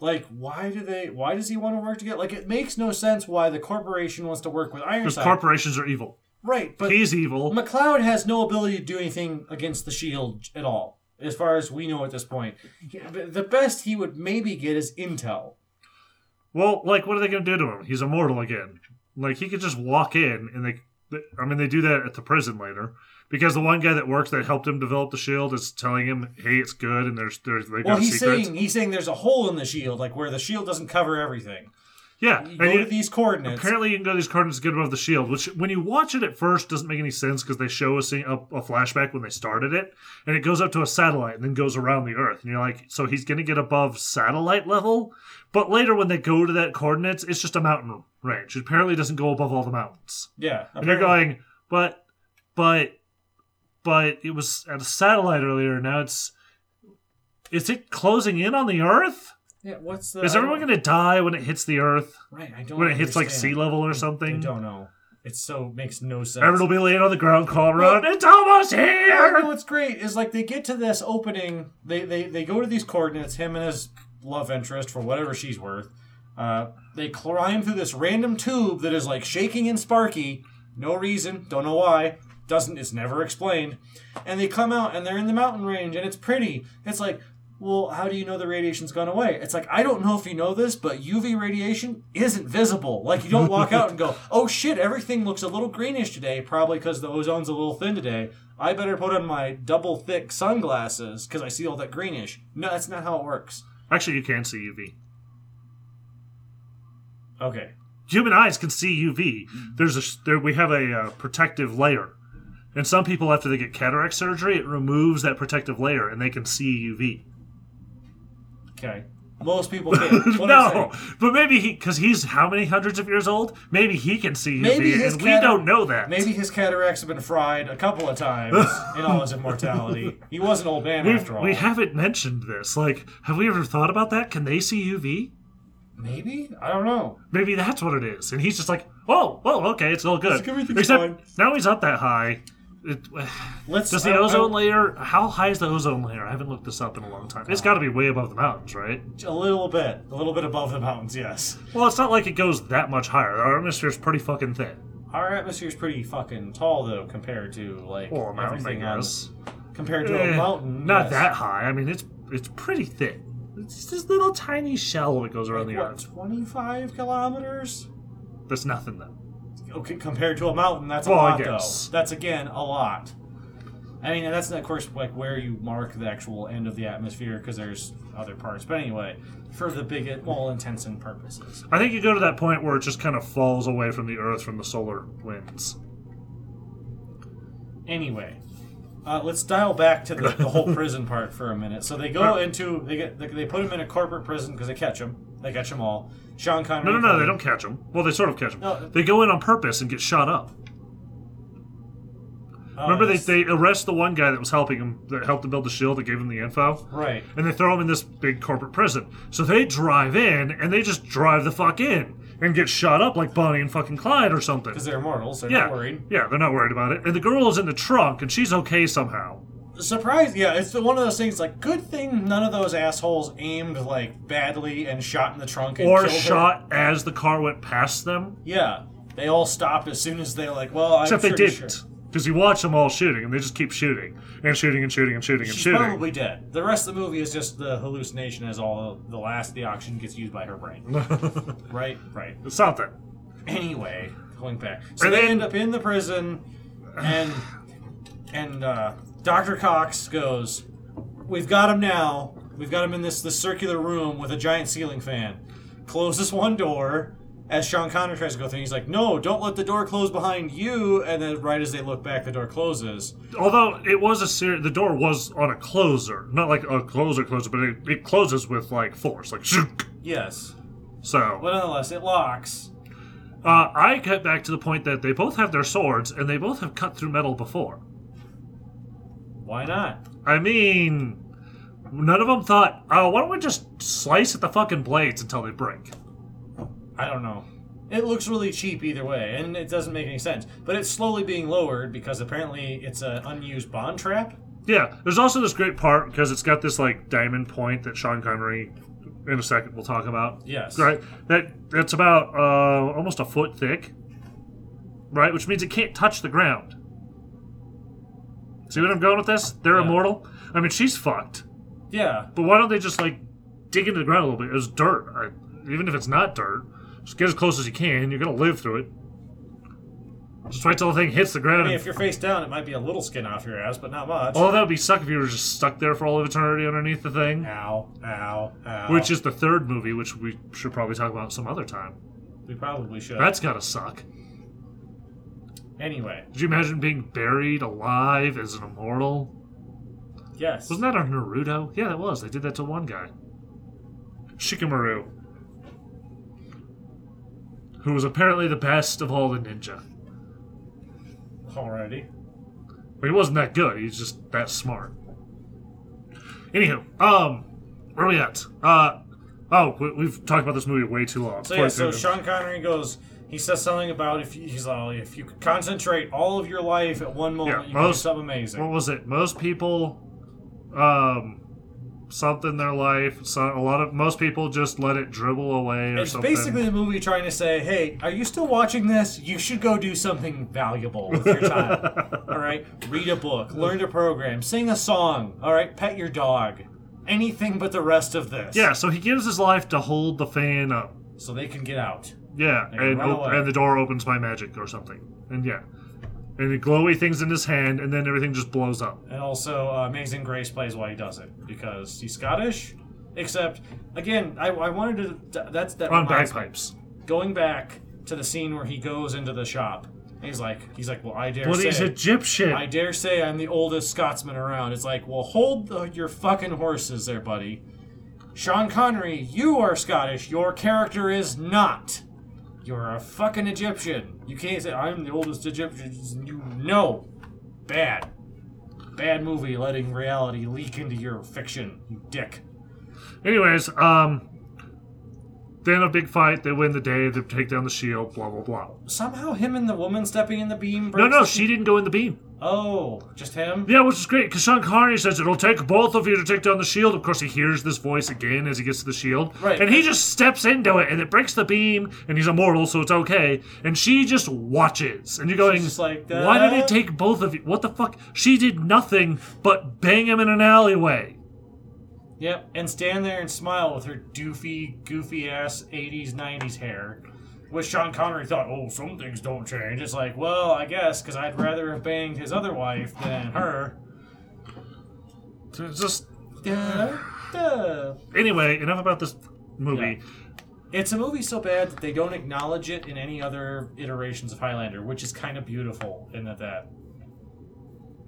Like, why do they? Why does he want to work together? Like, it makes no sense why the corporation wants to work with Ironside. Because corporations are evil. Right, but He's evil. MacLeod has no ability to do anything against the Shield at all, as far as we know at this point. He- The best he would maybe get is intel. Well, like, what are they going to do to him? He's immortal again. Like, he could just walk in, and they. they- I mean, they do that at the prison later because the one guy that works that helped him develop the shield is telling him, "Hey, it's good," and there's there's they Well, got he's secrets. saying he's saying there's a hole in the shield, like where the shield doesn't cover everything. Yeah, You go you- to these coordinates. apparently you can go to these coordinates to get above the shield, which when you watch it at first doesn't make any sense because they show a, scene, a, a flashback when they started it, and it goes up to a satellite and then goes around the Earth, and you're like, so he's going to get above satellite level, but later when they go to that coordinates, it's just a mountain range. It apparently doesn't go above all the mountains. yeah, And you're going, but, but, but it was at a satellite earlier. Now it's, is it closing in on the Earth? Yeah, what's the? Is everyone going to die when it hits the Earth? Right, I don't. When it hits like understand. sea level or something, I don't know. It so makes no sense. Everyone will be laying on the ground, calling around. It's almost Yeah, here. what's great is like they get to this opening. They they they go to these coordinates. Him and his love interest for whatever she's worth. Uh, they climb through this random tube that is like shaking and sparky. No reason. Don't know why. Doesn't. It's never explained. And they come out and they're in the mountain range and it's pretty. It's like. Well, how do you know the radiation's gone away? It's like I don't know if you know this, but UV radiation isn't visible. Like you don't walk out and go, "Oh shit, everything looks a little greenish today," probably because the ozone's a little thin today. I better put on my double thick sunglasses because I see all that greenish. No, that's not how it works. Actually, you can see UV. Okay. Human eyes can see UV. There's a there we have a uh, protective layer, and some people after they get cataract surgery, it removes that protective layer, and they can see UV. Okay. Most people can't. That's what I'm no, but maybe he because he's how many hundreds of years old? Maybe he can see UV, Maybe his and we don't know that. Maybe his cataracts have been fried a couple of times in all his immortality. He was an old man We've, after all. we haven't mentioned this. Like, have we ever thought about that? Can they see UV? Maybe I don't know. Maybe that's what it is. And he's just like, oh, well, okay, it's all good. Except fine. now he's up that high. It, Let's. does the I- I- ozone layer? How high is the ozone layer? I haven't looked this up in a long time. It's got to be way above the mountains, right? A little bit, a little bit above the mountains. Yes, Well, it's not like it goes that much higher. Our atmosphere's pretty fucking thin. our atmosphere's pretty fucking tall though compared to like Well, a mountain, everything guess. Compared to Eh, a mountain, Not yes. that high. I mean, it's it's pretty thick. It's this little tiny shell that goes around the What, Earth. 25 kilometers? That's nothing though. Okay, compared to a mountain, that's a Well, I lot, though. That's again a lot. I mean, that's of course like where you mark the actual end of the atmosphere because there's other parts. But anyway, for the big, all intents and purposes. I think you go to that point where it just kind of falls away from the Earth from the solar winds. Anyway, uh, let's dial back to the, the whole prison part for a minute. So they go into they get they, they put him in a corporate prison because they catch him. They catch them all. Sean Connery. No, no, no, they don't catch them. Well, they sort of catch them. No. Uh, they go in on purpose and get shot up. Oh, Remember, they, yes. they arrest the one guy that was helping him, that helped him build the shield, that gave him the info, right. and they throw him in this big corporate prison. So they drive in, and they just drive the fuck in and get shot up like Bonnie and fucking Clyde or something. Because they're immortals, they're Yeah, not worried. yeah, they're not worried about it. And the girl is in the trunk, and she's okay somehow. Surprise! Yeah, it's the, one of those things. Like, good thing none of those assholes aimed like badly and shot in the trunk and Or killed her. shot as the car went past them. Yeah, they all stopped as soon as they like, well, I'm Except they pretty didn't. Sure. Because you watch them all shooting, and they just keep shooting and shooting and shooting and shooting and She's shooting. probably dead. The rest of the movie is just the hallucination as all the last the oxygen gets used by her brain. right, right. Something. Anyway, going back. So And they then- end up in the prison, and and uh, Doctor Cox goes, "We've got him now. We've got him in this this circular room with a giant ceiling fan." Closes one door. As Sean Connery tries to go through, he's like, "No, don't let the door close behind you." And then, right as they look back, the door closes. Although it was a ser- the door was on a closer, not like a closer closer, but it, it closes with like force, like shook. Yes, So but nonetheless, it locks. uh, I get back to the point that they both have their swords and they both have cut through metal before. Why not? I mean, none of them thought, oh, why don't we just slice at the fucking blades until they break? I don't know. It looks really cheap either way, and it doesn't make any sense. But it's slowly being lowered because apparently it's an unused bond trap. Yeah, there's also this great part because it's got this like diamond point that Sean Connery, in a second, we'll talk about. Yes. Right. That that's about uh, almost a foot thick. Right, which means it can't touch the ground. See what I'm going with this? They're Yeah. immortal. I mean, she's fucked. Yeah. But why don't they just like dig into the ground a little bit? It's dirt. I, even if it's not dirt, just get as close as you can. You're gonna live through it. Just wait till the thing hits the ground. I mean, if you're face down, it might be a little skin off your ass, but not much. Oh, that would be suck if you were just stuck there for all of eternity underneath the thing. Ow, ow, ow. Which is the third movie, which we should probably talk about some other time. we probably should. That's gotta suck. Anyway, Did you imagine being buried alive as an immortal? yes. Wasn't that on Naruto? Yeah, that was. They did that to one guy. Shikamaru. Who was apparently the best of all the ninja. Alrighty. But he wasn't that good, he's just that smart. Anywho, um, where are we at? Uh, oh, we, we've talked about this movie way too long. So yeah, so Sean Connery goes. He says something about if you, he's like, if you could concentrate all of your life at one moment, Yeah, you can do something amazing. what was it? Most people, um, something in their life. So a lot of most people just let it dribble away or It's something. basically the movie trying to say, "Hey, are you still watching this? You should go do something valuable with your time. all right, read a book, learn to program, sing a song. All right, pet your dog. Anything but the rest of this. yeah. So he gives his life to hold the fan up. so they can get out. Yeah, and run op- away. and the door opens by magic or something. And yeah, and the glowy things in his hand, and then everything just blows up. And also, uh, Amazing Grace plays while he does it because he's Scottish. Except, again, I, I wanted to. That's that On reminds me. bagpipes. Going back to the scene where he goes into the shop. He's like, he's like, well, I dare Well, say. he's Egyptian. I dare say I'm the oldest Scotsman around. It's like, well, hold the, your fucking horses there, buddy. Sean Connery, you are Scottish. Your character is not. You're a fucking Egyptian. You can't say I'm the oldest Egyptian. You know, bad, bad movie. Letting reality leak into your fiction. You dick. Anyways, um, have a big fight. They win the day. They take down the shield. Blah blah blah. Somehow, him and the woman stepping in the beam. No, breaks no, the- she didn't go in the beam. Oh, just him. Yeah, which is great because Sean Connery says it'll take both of you to take down the shield. Of course, he hears this voice again as he gets to the shield, Right. And he just steps into it, and it breaks the beam, and he's immortal, so it's okay. And she just watches, and you're going, just like, "Why did it take both of you? What the fuck? She did nothing but bang him in an alleyway." Yep, and stand there and smile with her doofy, goofy ass 80s, 90s hair. Which Sean Connery thought, oh, some things don't change. It's like, well, I guess, because I'd rather have banged his other wife than her. It's just Duh, duh. anyway. Enough about this movie. It's a movie so bad that they don't acknowledge it in any other iterations of Highlander, which is kind of beautiful in that that.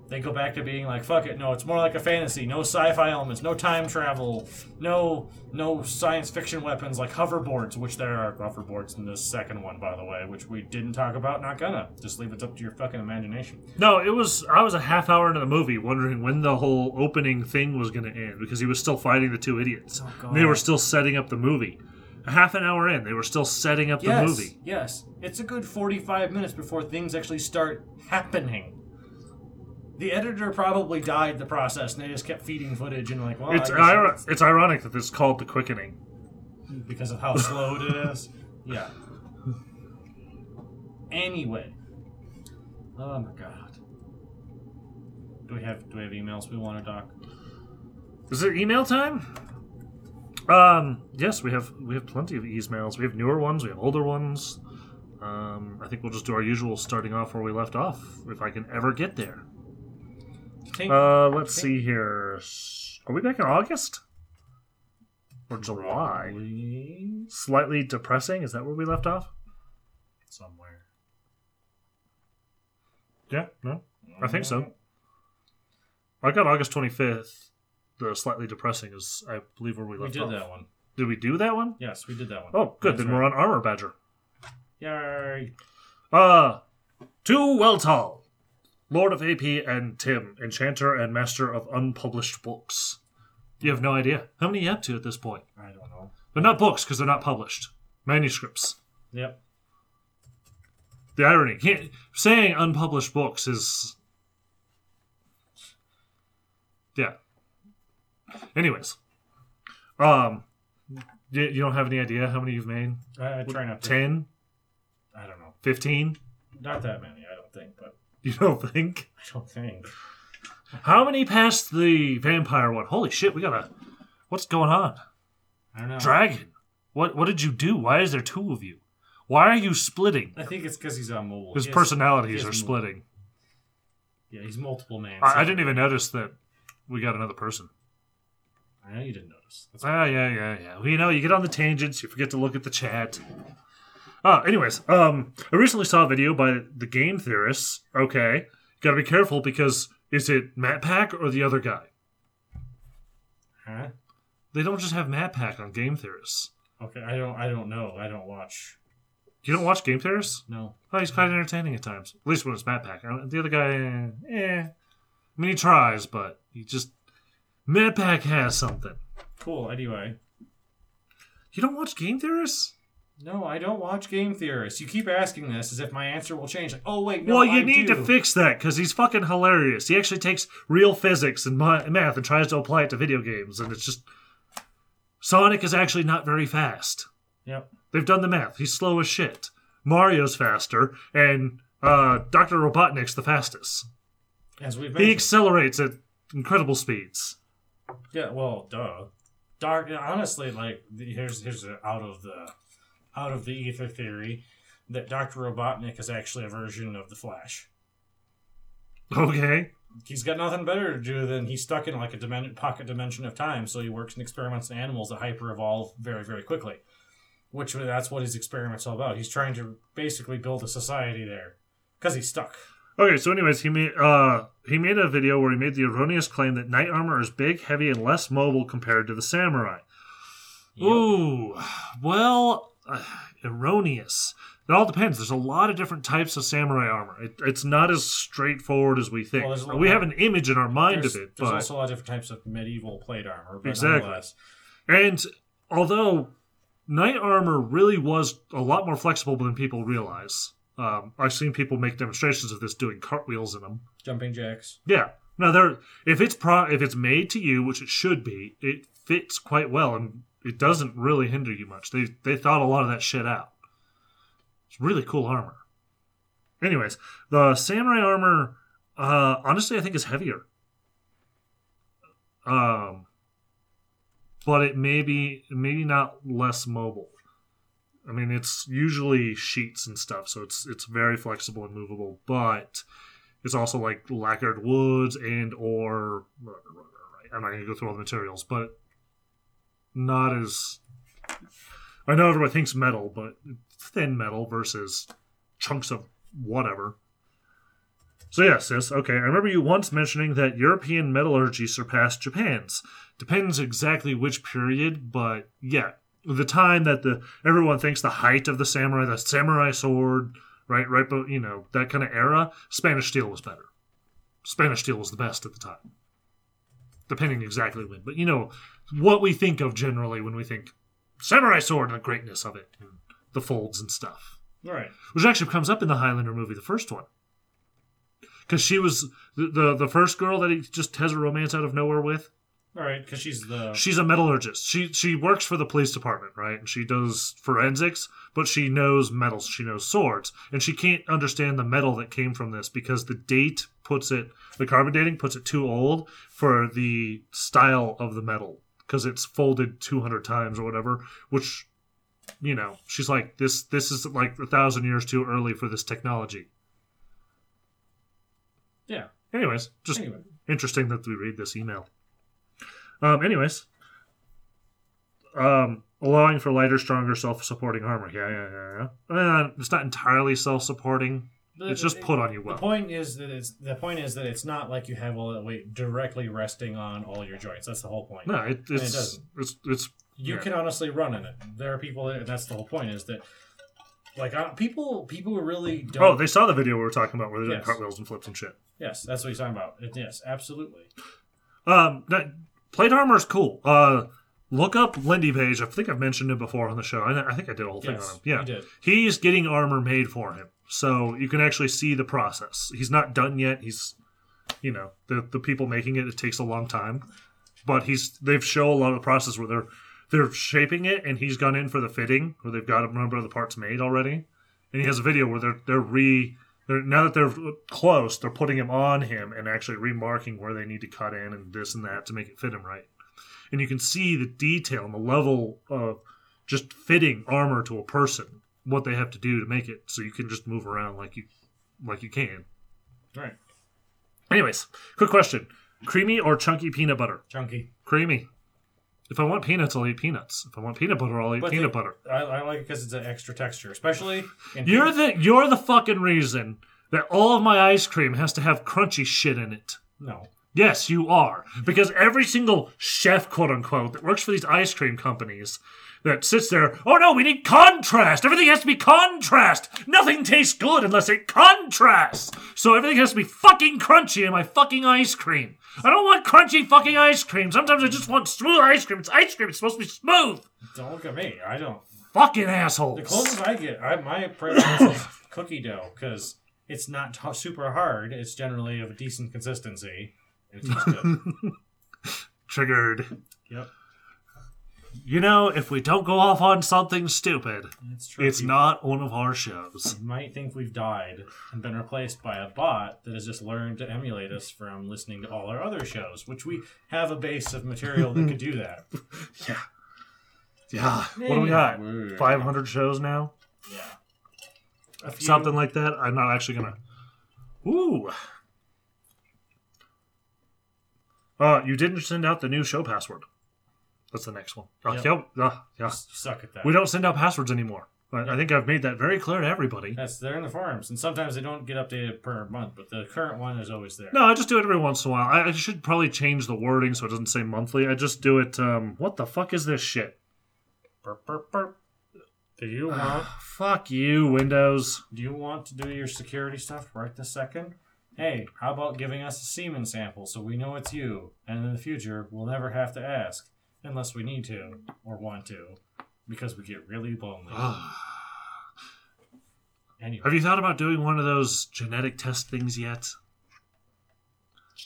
They go back to being like, fuck it, no, it's more like a fantasy. No sci-fi elements, no time travel, no no science fiction weapons like hoverboards, which there are hoverboards in this second one, by the way, which we didn't talk about, not gonna. Just leave it up to your fucking imagination. No, it was. I was a half hour into the movie, wondering when the whole opening thing was going to end because he was still fighting the two idiots. Oh, they were still setting up the movie. A half an hour in, they were still setting up the yes, movie. yes. It's a good 45 minutes before things actually start happening. The editor probably died the process, and they just kept feeding footage and like, well, It's ir- it's ironic that this is called the quickening. because of how slow it is. Yeah. Anyway. Oh my god. Do we have do we have emails we want to talk? Is it email time? Um, yes, we have we have plenty of emails. We have newer ones, we have older ones. Um, I think we'll just do our usual starting off where we left off, if I can ever get there. Uh, let's see here. Are we back in August or July? Probably Slightly depressing. Is that where we left off? somewhere. Yeah. No. I think so. I got August twenty fifth. The slightly depressing is, I believe, where we left off. We left did off. that one. Did we do that one? Yes, we did that one. Oh, good. That's then we're on Armor Badger. Yay. Uh, to Weltall, Lord of AP and Tim, Enchanter and Master of Unpublished Books. You have no idea. How many you up to at this point? I don't know. They're not books because they're not published. Manuscripts. Yep. The irony. Can't, saying unpublished books is. Yeah. Anyways. Um, you, you don't have any idea how many you've made? I, I try not to. 10? I don't know. 15? Not that many, I don't think, but You don't think? I don't think. How many passed the vampire one? Holy shit, we got a. What's going on? I don't know. Dragon. What what did you do? Why is there two of you? Why are you splitting? I think it's because he's on mobile. His He has- personalities he are has splitting. Yeah, he's multiple man. I, I didn't even notice that we got another person. I know you didn't notice. That's Ah, yeah, yeah, yeah. Well, you know, you get on the tangents, you forget to look at the chat. Ah, anyways, um, I recently saw a video by the game theorists. Okay, gotta be careful because is it MatPat or the other guy? huh? They don't just have MatPat on game theorists. Okay, I don't. I don't know. I don't watch. You don't watch game theorists? No. Oh, he's quite entertaining at times. At least when it's MatPat. Uh, The other guy, eh. I mean, he tries, but he just. MatPat has something. Cool. Anyway, You don't watch game theorists? No, I don't watch game theorists. You keep asking this as if my answer will change. Like, oh wait, no, well, you I need do. to fix that because he's fucking hilarious. He actually takes real physics and math and tries to apply it to video games, and it's just. Sonic is actually not very fast. Yep. They've done the math. He's slow as shit. Mario's faster, and uh, Dr. Robotnik's the fastest. As we've He accelerates at incredible speeds. Yeah, well, duh. Dark. Honestly, like here's here's out of the out of the ether theory that Doctor Robotnik is actually a version of the Flash. Okay. He's got nothing better to do than he's stuck in like a dimen- pocket dimension of time, so he works and experiments on animals that hyper evolve very very quickly. Which that's what his experiment's all about. He's trying to basically build a society there because he's stuck. Okay, so anyways, he made uh he made a video where he made the erroneous claim that knight armor is big, heavy, and less mobile compared to the samurai. Ooh, well, uh, erroneous. It all depends. There's a lot of different types of samurai armor. It, it's not as straightforward as we think. Well, we have an image in our mind of it, there's but also a lot of different types of medieval plate armor, but Exactly. nonetheless, and although knight armor really was a lot more flexible than people realize. Um, I've seen people make demonstrations of this doing cartwheels in them. jumping jacks. Yeah. Now, there. If it's pro, if it's made to you, which it should be, it fits quite well, and it doesn't really hinder you much. They they thought a lot of that shit out. It's really cool armor. Anyways, the samurai armor, uh, honestly, I think is heavier. Um, but it may be maybe not less mobile. I mean, it's usually sheets and stuff, so it's it's very flexible and movable, but it's also like lacquered woods and or I'm not gonna go through all the materials, but not as I know everybody thinks metal, but thin metal versus chunks of whatever. So yes, yes, okay. I remember you once mentioning that European metallurgy surpassed Japan's. Depends exactly which period, but yeah, the time that the everyone thinks the height of the samurai, the samurai sword, right, right, but you know that kind of era. Spanish steel was better. Spanish steel was the best at the time, depending exactly when. But you know what we think of generally when we think samurai sword and the greatness of it, and the folds and stuff Right. which actually comes up in the Highlander movie, the first one. Because she was the, the the first girl that he just has a romance out of nowhere with. All right, because she's the She's a metallurgist. She she works for the police department, right? And she does forensics, but she knows metals. She knows swords, and she can't understand the metal that came from this because the date puts it, the carbon dating puts it too old for the style of the metal because it's folded two hundred times or whatever. Which, you know, she's like this. This is like a thousand years too early for this technology. yeah. Anyways, just Anyway, interesting that we read this email. Um, anyways, um, allowing for lighter, stronger, self-supporting armor. Yeah, yeah, yeah, yeah. Uh, it's not entirely self-supporting. The- It's just put on you The point is that it's the point is that it's not like you have all that weight directly resting on all your joints. That's the whole point. No, it, it's, doesn't. it's it's you yeah. can honestly run in it. There are people. That, that's the whole point. Is that like uh, people people who really don't. Oh, they saw the video we were talking about where they're doing Yes. cartwheels and flips and shit. yes, that's what he's talking about. It- yes, absolutely. Um, that, plate armor is cool. Uh, look up Lindybeige. I think I've mentioned him before on the show. I, I think I did a whole thing on him. Yeah, you did. he's getting armor made for him, so you can actually see the process. He's not done yet. He's, you know, the the people making it. It takes a long time, but he's they've show a lot of the process where they're they're shaping it, and he's gone in for the fitting where they've got a number of the parts made already, and he has a video where they're they're re. They're, now that they're close, they're putting him on him and actually remarking where they need to cut in and this and that to make it fit him right. And you can see the detail and the level of just fitting armor to a person, what they have to do to make it so you can just move around like you like you can. Right, Anyways, quick question. Creamy or chunky peanut butter? chunky. Creamy. If I want peanuts, I'll eat peanuts. If I want peanut butter, I'll eat But peanut butter. I, I like it because it's an extra texture, especially. In You're the you're the fucking reason that all of my ice cream has to have crunchy shit in it. no. Yes, you are. Because every single chef, quote unquote, that works for these ice cream companies that sits there, oh no, we need contrast. Everything has to be contrast. Nothing tastes good unless it contrasts. So everything has to be fucking crunchy in my fucking ice cream. I don't want crunchy fucking ice cream. Sometimes I just want smooth ice cream. It's ice cream. It's supposed to be smooth. Don't look at me. I don't. Fucking The closest I get, I, my preference is cookie dough because it's not t- super hard. It's generally of a decent consistency. And it tastes good. Triggered. yep, You know, if we don't go off on something stupid, it's true. it's not one of our shows. You might think we've died and been replaced by a bot that has just learned to emulate us from listening to all our other shows, which we have a base of material that could do that. Yeah. Yeah. What do we got? Yeah. 500 shows now? Yeah. A few- Something like that. I'm not actually going to. Ooh. Uh, you didn't send out the new show password. That's the next one. Uh, Yep. yep. Uh, yeah. Suck at that. We don't send out passwords anymore. I, I think I've made that very clear to everybody. That's they're in the forums, and sometimes they don't get updated per month, but the current one is always there. No, I just do it every once in a while. I, I should probably change the wording so it doesn't say monthly. I just do it. Um, what the fuck is this shit? Burp, burp, burp. Do you want Fuck you, Windows. do you want to do your security stuff right this second? Hey, how about giving us a semen sample so we know it's you, and in the future we'll never have to ask, unless we need to or want to, because we get really lonely. Ah. Anyway, Have you thought about doing one of those genetic test things yet?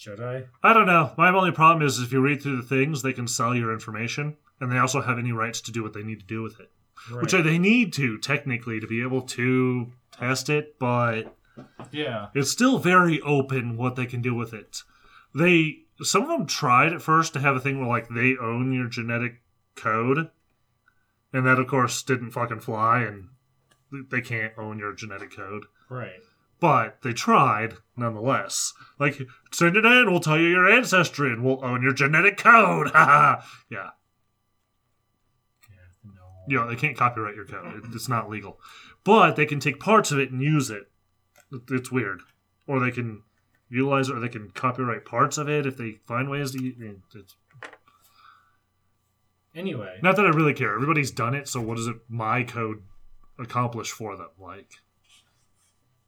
should I? I don't know. My only problem is if you read through the things, they can sell your information, and they also have any rights to do what they need to do with it. Which they need to, technically, to be able to test it, but yeah. it's still very open what they can do with it. They some of them tried at first to have a thing where like they own your genetic code, and that of course didn't fucking fly, and they can't own your genetic code. Right. But they tried nonetheless. Like send it in, we'll tell you your ancestry, and we'll own your genetic code. Yeah, Yeah, no. you know they can't copyright your code. It's not legal, but they can take parts of it and use. It- It's weird, or they can utilize it, or they can copyright parts of it if they find ways to. u- It's, Anyway, not that I really care. Everybody's done it, so what does it my code accomplish for them? Like,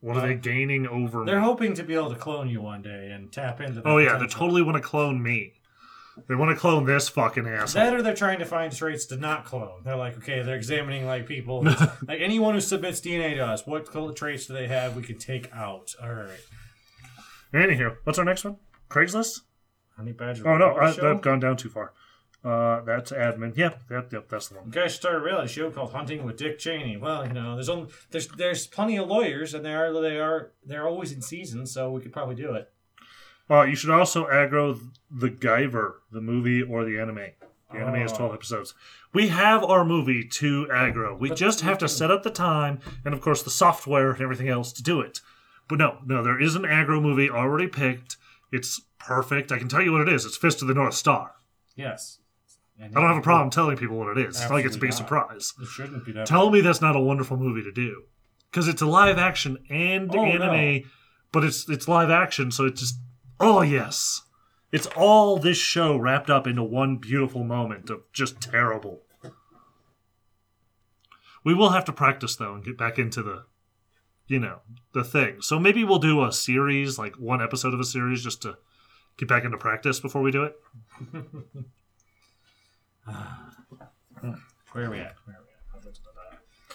what are they gaining over they're me? hoping to be able to clone you one day and tap into. Oh yeah, they totally want to clone me. They want to clone this fucking asshole. That or they're trying to find traits to not clone. They're like, okay, they're examining like people, like anyone who submits DNA to us. What traits do they have we can take out? All right, Anywho, what's our next one? Craigslist? Honey Badger. Oh no, I? I've gone down too far. Uh, that's admin. Yep, yep, yep. That's the one. You guys start a reality show called Hunting with Dick Cheney. Well, you know, there's only there's there's plenty of lawyers, and they are they are they're always in season, so we could probably do it. Well, you should also aggro the Guyver, the movie or the anime. The anime is Oh. 12 episodes. We have our movie to aggro. We But just have to set up the time and, of course, the software and everything else to do it. But no, no, there is an aggro movie already picked. It's perfect. I can tell you what it is. It's Fist of the North Star. Yes. And I don't have a problem telling people what it is. It's not like it's a big not. surprise. It shouldn't be that. Tell me that's not a wonderful movie to do. Because it's a live action and Oh, anime, but it's it's live action, so it's just oh yes. It's all this show wrapped up into one beautiful moment of just terrible. We will have to practice though and get back into the you know, the thing. So maybe we'll do a series, like one episode of a series just to get back into practice before we do it. Where are we at? Where are we at?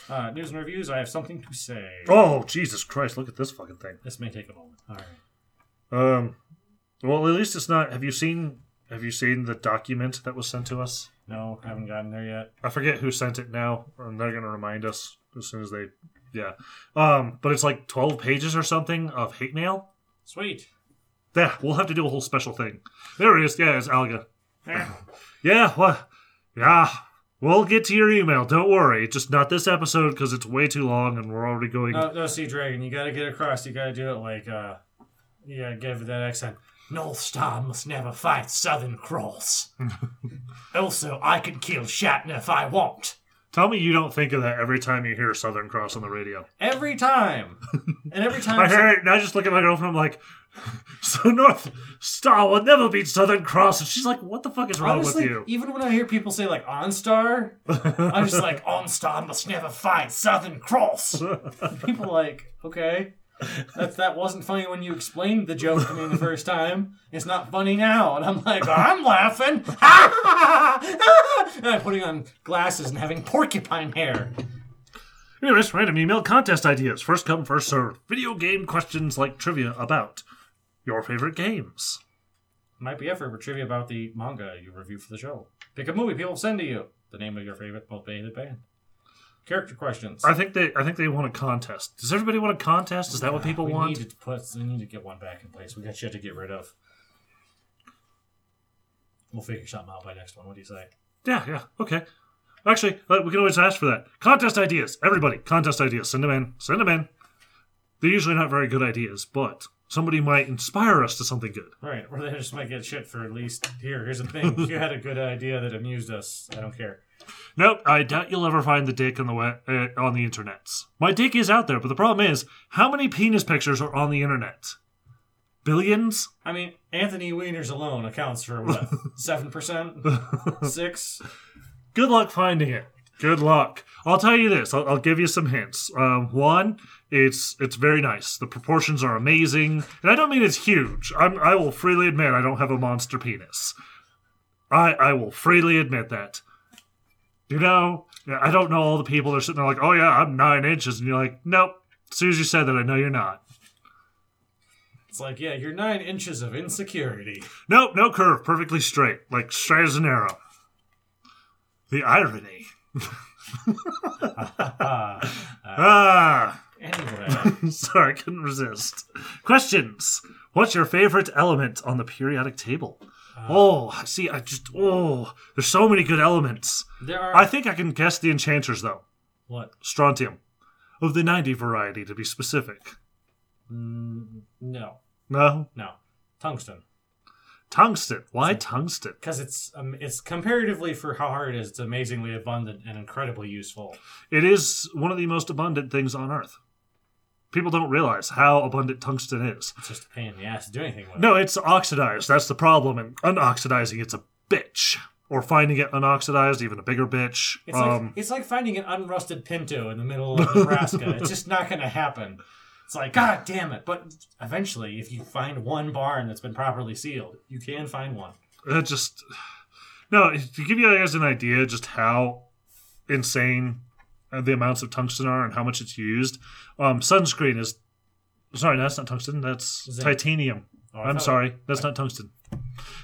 Uh, news and reviews. I have something to say. Oh, Jesus Christ, look at this fucking thing. This may take a moment. All right. Um, well, at least it's not. Have you seen? Have you seen the document that was sent to us? No, I haven't gotten there yet. I forget who sent it now, and they're gonna remind us as soon as they. Yeah. Um, but it's like twelve pages or something of hate mail. Sweet. Yeah, we'll have to do a whole special thing. There it is. Yeah, it's Alga. Eh, Yeah. What? Yeah. We'll get to your email. Don't worry. Just not this episode because it's way too long, and we're already going. no, no, see, Dragon, you gotta get across. You gotta do it like, uh, you gotta give it that accent. North Star must never fight Southern Cross. also, I can kill Shatner if I want. Tell me you don't think of that every time you hear Southern Cross on the radio. Every time. And every time. I hear it, and I just look at my girlfriend. I'm like, so North Star will never beat Southern Cross, and she's like, "What the fuck is wrong Honestly, with you?" even when I hear people say like OnStar, I'm just like OnStar must never fight Southern Cross. people like, okay, that that wasn't funny when you explained the joke to me the first time. It's not funny now, and I'm like, I'm laughing. and I'm putting on glasses and having porcupine hair. Anyways, random email contest ideas. First come, first served. Video game questions like trivia about your favorite games. Might be effort for trivia about the manga you review for the show. Pick a movie people send to you. The name of your favorite most hated band. Character questions. I think they, I think they want a contest. Does everybody want a contest? Is that what people we want? Need to put, we need to get one back in place. We got shit to get rid of. We'll figure something out by next one. What do you say? Yeah, yeah, okay. Actually, uh, we can always ask for that. Contest ideas. Everybody, contest ideas. Send them in. Send them in. They're usually not very good ideas, but somebody might inspire us to something good. Right, or they just might get shit for at least. Here, here's the thing. You had a good idea that amused us, I don't care. Nope, I doubt you'll ever find the dick on the web, uh, on the internets. My dick is out there, but the problem is, how many penis pictures are on the internet? Billions? I mean, Anthony Weiner's alone accounts for what? 7%? 6 Good luck finding it. Good luck. I'll tell you this. I'll, I'll give you some hints. Um, one, it's it's very nice. The proportions are amazing, and I don't mean it's huge. I'm, I will freely admit I don't have a monster penis. I I will freely admit that. You know, I don't know all the people that are sitting there like, oh yeah, I'm nine inches, and you're like, nope. As soon as you said that, I know you're not. It's like, yeah, you're nine inches of insecurity. Nope, no curve, perfectly straight, like straight as an arrow. The irony. ah. Anyway, Sorry, I couldn't resist. Questions. What's your favorite element on the periodic table? Oh, see, I just oh, there's so many good elements. there are I think I can guess the enchanters though. what? Strontium, of the 90 variety to be specific. Mm, no, No, no, tungsten. tungsten. Why tungsten? Because it's um, it's comparatively for how hard it is, it's amazingly abundant and incredibly useful. It is one of the most abundant things on Earth. People don't realize how abundant tungsten is. It's just a pain in the ass to do anything with. No, it's oxidized. That's the problem. And unoxidizing, it's a bitch. Or finding it unoxidized, even a bigger bitch. It's um, like it's like finding an unrusted Pinto in the middle of Nebraska. it's just not going to happen. It's like God damn it! But eventually, if you find one barn that's been properly sealed, you can find one. it just no. To give you guys an idea, just how insane the amounts of tungsten are and how much it's used. Um, sunscreen is sorry, that's not tungsten. That's Zinc. titanium. Oh, I'm sorry, that's not tungsten.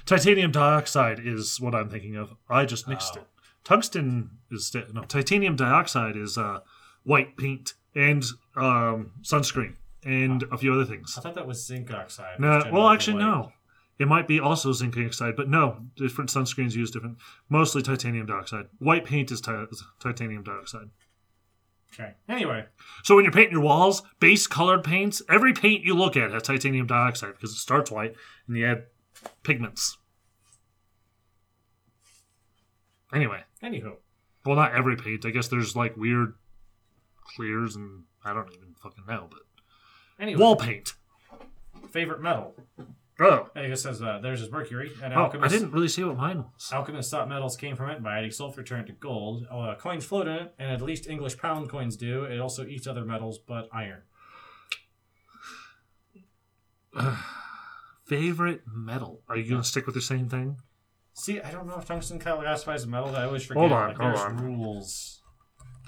Titanium dioxide is what I'm thinking of. I just mixed Oh. it. Tungsten is no. Titanium dioxide is uh, white paint and um, sunscreen and a few other things. I thought that was zinc oxide. No, well, actually, white. no. It might be also zinc oxide, but no. Different sunscreens use different. Mostly titanium dioxide. White paint is ti- titanium dioxide. Okay. Anyway, So when you're painting your walls, base colored paints, every paint you look at has titanium dioxide because it starts white and you add pigments. Anyway, anywho, well, not every paint. I guess there's like weird clears and I don't even fucking know, but anyway, wall paint. favorite metal. Oh, I guess says uh, there's is mercury, and oh, I didn't really see what mine was. Alchemists thought metals came from it by adding sulfur turned to gold. Uh, coins float in it, and at least English pound coins do. It also eats other metals, but iron. Favorite metal? Are you gonna stick with the same thing? See, I don't know if tungsten classifies as a metal. I always forget. Hold on, like, hold there's on. rules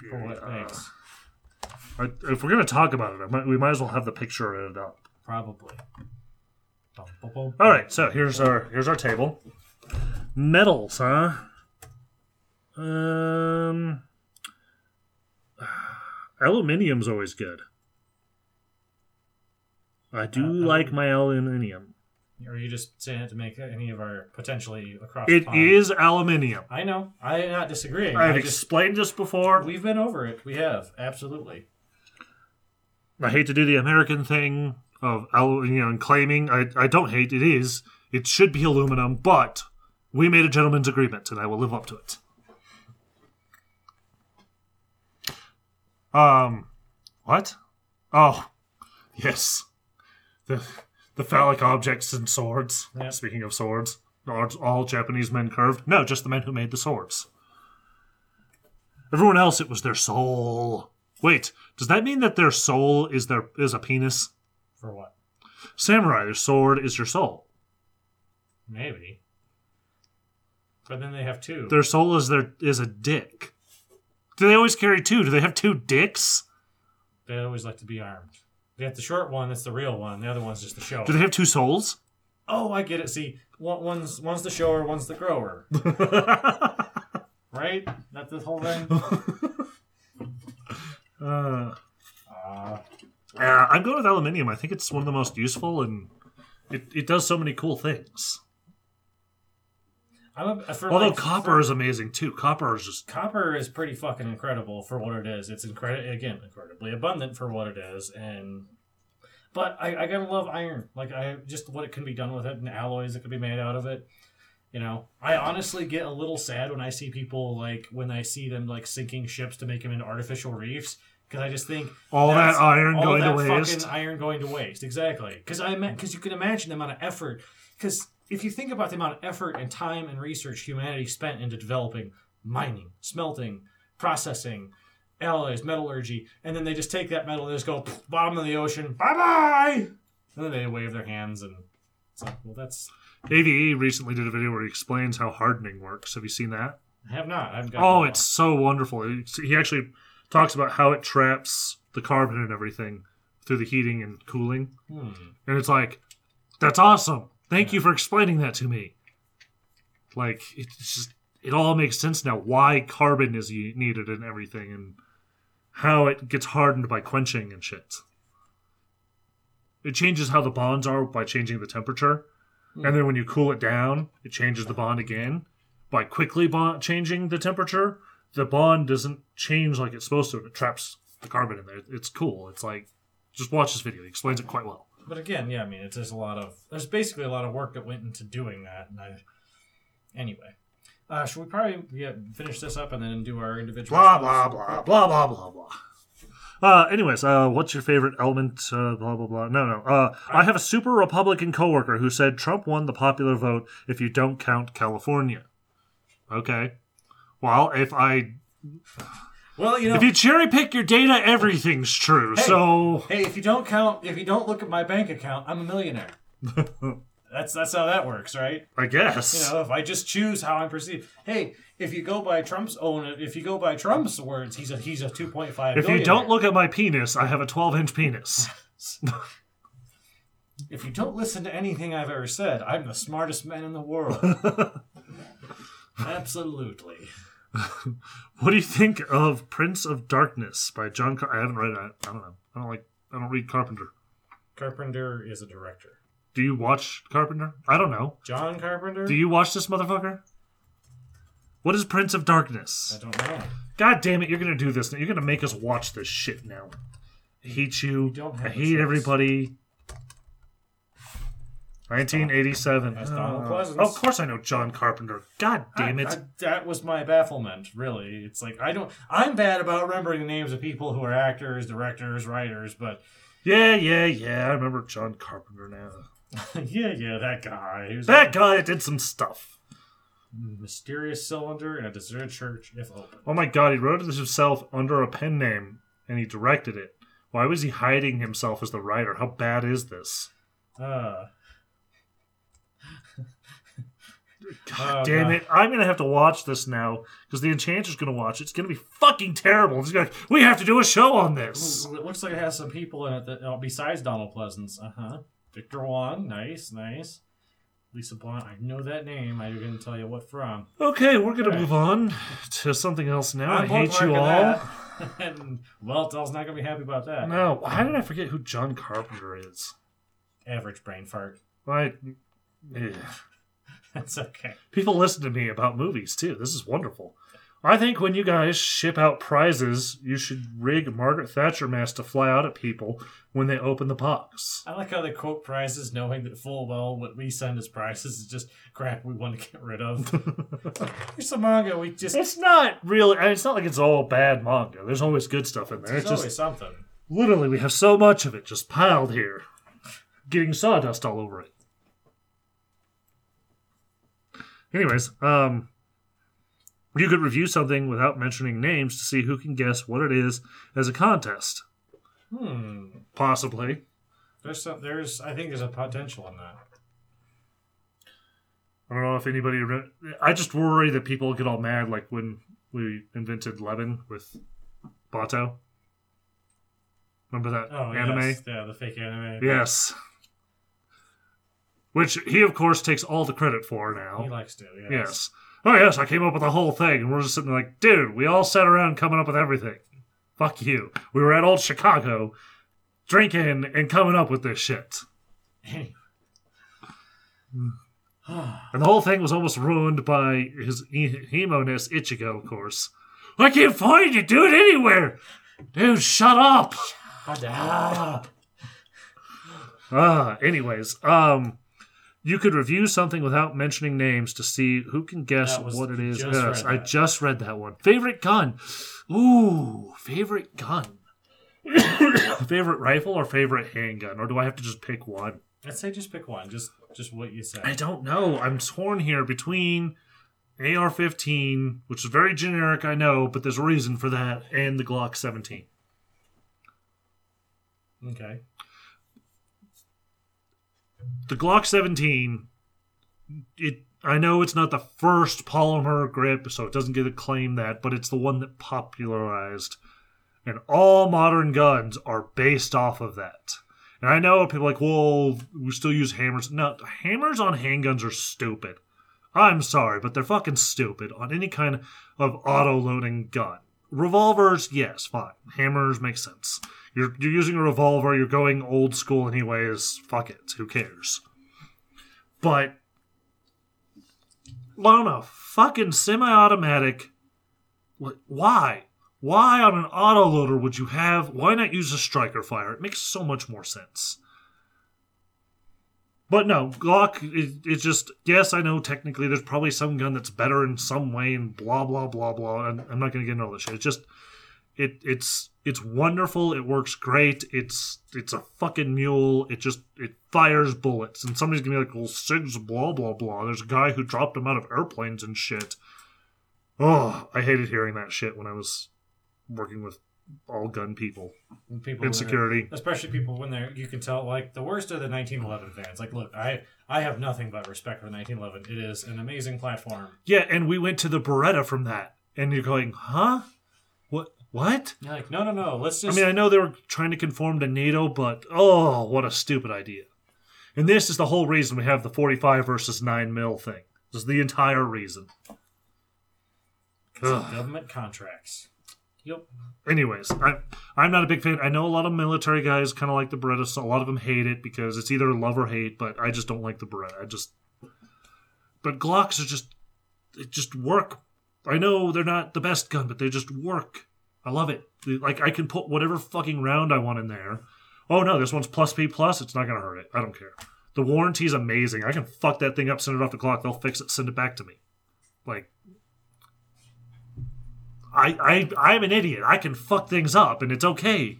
for what it Uh, if we're gonna talk about it, might, we might as well have the picture of it up. Probably. All right, so here's our here's our table. Metals, huh? Um, aluminium's always good. I do Uh, like my aluminium. Or are you just saying it to make any of our potentially across It is aluminium. I know. I'm not disagreeing. I've I just explained this before. we've been over it. We have absolutely. I hate to do the American thing of you know and claiming. I I don't hate it is. It should be aluminum, but we made a gentleman's agreement, and I will live up to it. Um, what? Oh, yes, the the phallic objects and swords. Speaking of swords, are all Japanese men curved? No, just the men who made the swords. Everyone else, it was their soul. Wait, does that mean that their soul is their is a penis? For what? Samurai, their sword is your soul. Maybe. But then they have two. Their soul is their is a dick. Do they always carry two? Do they have two dicks? They always like to be armed. They have the short one. That's the real one. The other one's just the show. Do they have two souls? Oh, I get it. See, one, one's one's the shower, one's the grower. right? That's the whole thing. Uh, I'm going with aluminium. I think it's one of the most useful and it, it does so many cool things. I'm a, for Although like, copper for- is amazing too. Copper is just copper is pretty fucking incredible for what it is. It's incredible again, incredibly abundant for what it is, and but I, I gotta love iron. Like I just what it can be done with it and alloys that can be made out of it. You know, I honestly get a little sad when I see people like when I see them like sinking ships to make them into artificial reefs because I just think all that iron all going that to waste. fucking iron going to waste. Exactly, because I because you can imagine the amount of effort. Because if you think about the amount of effort and time and research humanity spent into developing mining, smelting, processing, alloys, metallurgy, and then they just take that metal and just go bottom of the ocean, bye bye. And then they wave their hands and it's like, well, that's AVE recently did a video where he explains how hardening works. Have you seen that? I have not. I haven't got Oh, it's so wonderful. He actually talks about how it traps the carbon and everything through the heating and cooling. Hmm. And it's like, that's awesome. Thank you for explaining that to me. Like, it's just, it all makes sense now why carbon is needed and everything and how it gets hardened by quenching and shit. It changes how the bonds are by changing the temperature. And then when you cool it down, it changes the bond again. By quickly bond changing the temperature, the bond doesn't change like it's supposed to. and It traps the carbon in there. It's cool. It's like, just watch this video. He explains it quite well. But again, yeah, I mean, it's there's a lot of there's basically a lot of work that went into doing that. And I, anyway, uh, should we probably yeah, finish this up and then do our individual blah blah blah blah blah blah blah. Uh, anyways, uh, what's your favorite element? Uh, blah blah blah. No, no. Uh, I have a super Republican coworker who said Trump won the popular vote if you don't count California. Okay. Well, if I Well, you know, if you cherry pick your data, everything's true. Hey. So hey, if you don't count, if you don't look at my bank account, I'm a millionaire. that's that's how that works, right? I guess. You know, if I just choose how I'm perceived. Hey, if you go by Trump's own, if you go by Trump's words, he's a he's a 2.5. if you don't look at my penis, I have a 12 inch penis. if you don't listen to anything I've ever said, I'm the smartest man in the world. Absolutely. What do you think of Prince of Darkness by John? Car- I haven't read it. I don't know. I don't like. I don't read Carpenter. Carpenter is a director. Do you watch Carpenter? I don't know. John Carpenter? Do you watch this motherfucker? What is Prince of Darkness? I don't know. God damn it! You're gonna do this. Now. You're gonna make us watch this shit now. I hate you. have I hate choice. everybody. 1987. That's Donald Uh, Pleasence. of course I know John Carpenter. God damn it. I- I- that was my bafflement, really. It's like I don't. I'm bad about remembering the names of people who are actors, directors, writers, but yeah, yeah, yeah. I remember John Carpenter now. yeah, yeah, that guy. That guy did some stuff. mysterious cylinder in a deserted church, if open. Oh my god, he wrote it himself under a pen name and he directed it. Why was he hiding himself as the writer? How bad is this? Uh, God Oh, damn God. it. I'm going to have to watch this now because the Enchanter's going to watch it. It's going to be fucking terrible. To we have to do a show on this. it looks like it has some people in it that oh, besides Donald Pleasence. Uh huh. Victor Wong, nice, nice. Lisa Blount, I know that name. I couldn't tell you what from. Okay, we're going to Okay. move on to something else now. I I'm hate you all. and Weltall's not gonna be happy about that. No, how did I forget who John Carpenter is? Average brain fart. I, eh. That's okay. People listen to me about movies too. This is wonderful. I think when you guys ship out prizes, you should rig Margaret Thatcher masks to fly out at people when they open the box. I like how they quote prizes, knowing that full well what we send as prizes is just crap we want to get rid of. Here's some manga we just. It's not really. It's not like it's all bad manga. There's always good stuff in there. There's It's just always something. literally we have so much of it just piled here, getting sawdust all over it. Anyways, um, you could review something without mentioning names to see who can guess what it is as a contest. Hmm. Possibly. There's some. There's. I think there's a potential in that. I don't know if anybody. Re- I just worry that people get all mad, like when we invented Levin with Bato. Remember that Oh, anime? yes. Yeah, the fake anime. Yes. Which he, of course, takes all the credit for now. He likes to. Yes. Yes. Oh, yes, I came up with the whole thing. And we're just sitting there like, dude, we all sat around coming up with everything. Fuck you. We were at old Chicago drinking and coming up with this shit. And the whole thing was almost ruined by his e- emo-ness, Ichigo, of course. I can't find you, dude, anywhere! Dude, shut up! Shut Ah. Ah, anyways, um, you could review something without mentioning names to see who can guess what it is. Yes, I just read that one. Favorite gun? Ooh, favorite gun. favorite rifle or favorite handgun, or do I have to just pick one? I'd say just pick one. Just just what you say. I don't know. I'm torn here between AR-15, which is very generic, I know, but there's a reason for that, and the Glock 17. Okay. The Glock 17, it I know it's not the first polymer grip, so it doesn't get a claim that, but it's the one that popularized. And all modern guns are based off of that. And I know people like, well, we still use hammers. No, hammers on handguns are stupid. I'm sorry, but they're fucking stupid on any kind of auto loading gun. Revolvers, yes, fine. Hammers make sense. You're, you're using a revolver, you're going old school anyways. Fuck it, who cares? But on a fucking semi-automatic, wh- why? Why on an autoloader would you have? Why not use a striker fire? It makes so much more sense. But no, Glock is it's just yes, I know technically there's probably some gun that's better in some way and blah blah blah blah. And I'm not gonna get into all this shit. It's just it it's it's wonderful. It works great. It's it's a fucking mule. It just it fires bullets. And somebody's gonna be like, well, Sig's blah blah blah. There's a guy who dropped them out of airplanes and shit. Oh, I hated hearing that shit when I was working with all gun people. People Insecurity. especially people when they're you can tell like the worst of the 1911 fans. Like, look, I I have nothing but respect for the 1911. It is an amazing platform. Yeah, and we went to the Beretta from that. And you're going, huh? What? You're like, no, no, no. Let's just. I mean, I know they were trying to conform to NATO, but oh, what a stupid idea. And this is the whole reason we have the 45 versus 9 mil thing. This is the entire reason. Government contracts. Yep. Anyways, I, I'm not a big fan. I know a lot of military guys kind of like the Beretta. So a lot of them hate it because it's either love or hate. But I just don't like the Beretta. I just. But Glocks are just, It just work. I know they're not the best gun, but they just work. I love it. Like I can put whatever fucking round I want in there. Oh no, this one's plus P plus. It's not gonna hurt it. I don't care. The warranty's amazing. I can fuck that thing up, send it off the clock. They'll fix it, send it back to me. Like I, I I'm an idiot. I can fuck things up and it's okay.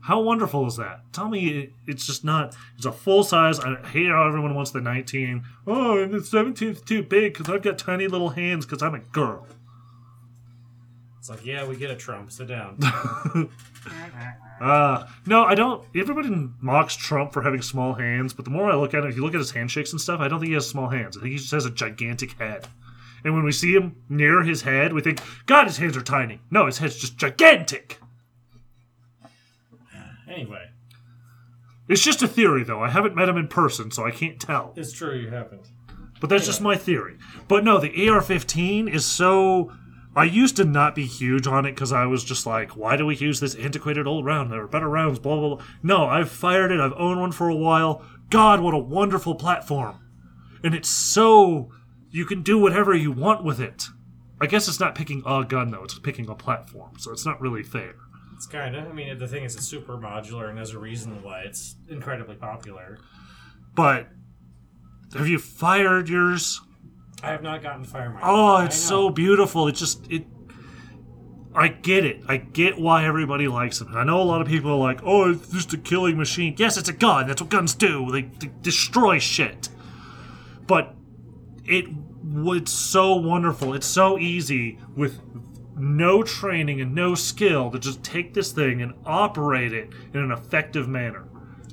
How wonderful is that? Tell me it's just not. It's a full size. I hate how everyone wants the 19. Oh, and the 17's too big because I've got tiny little hands because I'm a girl. It's like, yeah, we get a Trump. Sit down. Uh, no, I don't. Everybody mocks Trump for having small hands, but the more I look at it, if you look at his handshakes and stuff, I don't think he has small hands. I think he just has a gigantic head. And when we see him near his head, we think, God, his hands are tiny. No, his head's just gigantic. anyway, It's just a theory, though. I haven't met him in person, so I can't tell. it's true you haven't. But that's just my theory. But no, the AR 15 is so. I used to not be huge on it because I was just like, why do we use this antiquated old round? There are better rounds, blah, blah, blah. No, I've fired it. I've owned one for a while. God, what a wonderful platform. And it's so. You can do whatever you want with it. I guess it's not picking a gun, though. It's picking a platform. So it's not really fair. It's kind of. I mean, the thing is, it's super modular, and there's a reason why it's incredibly popular. But. Have you fired yours? I have not gotten fire. Oh, it's so beautiful. It just it. I get it. I get why everybody likes it. I know a lot of people are like, "Oh, it's just a killing machine." Yes, it's a gun. That's what guns do. They, they destroy shit. But it it's so wonderful. It's so easy with no training and no skill to just take this thing and operate it in an effective manner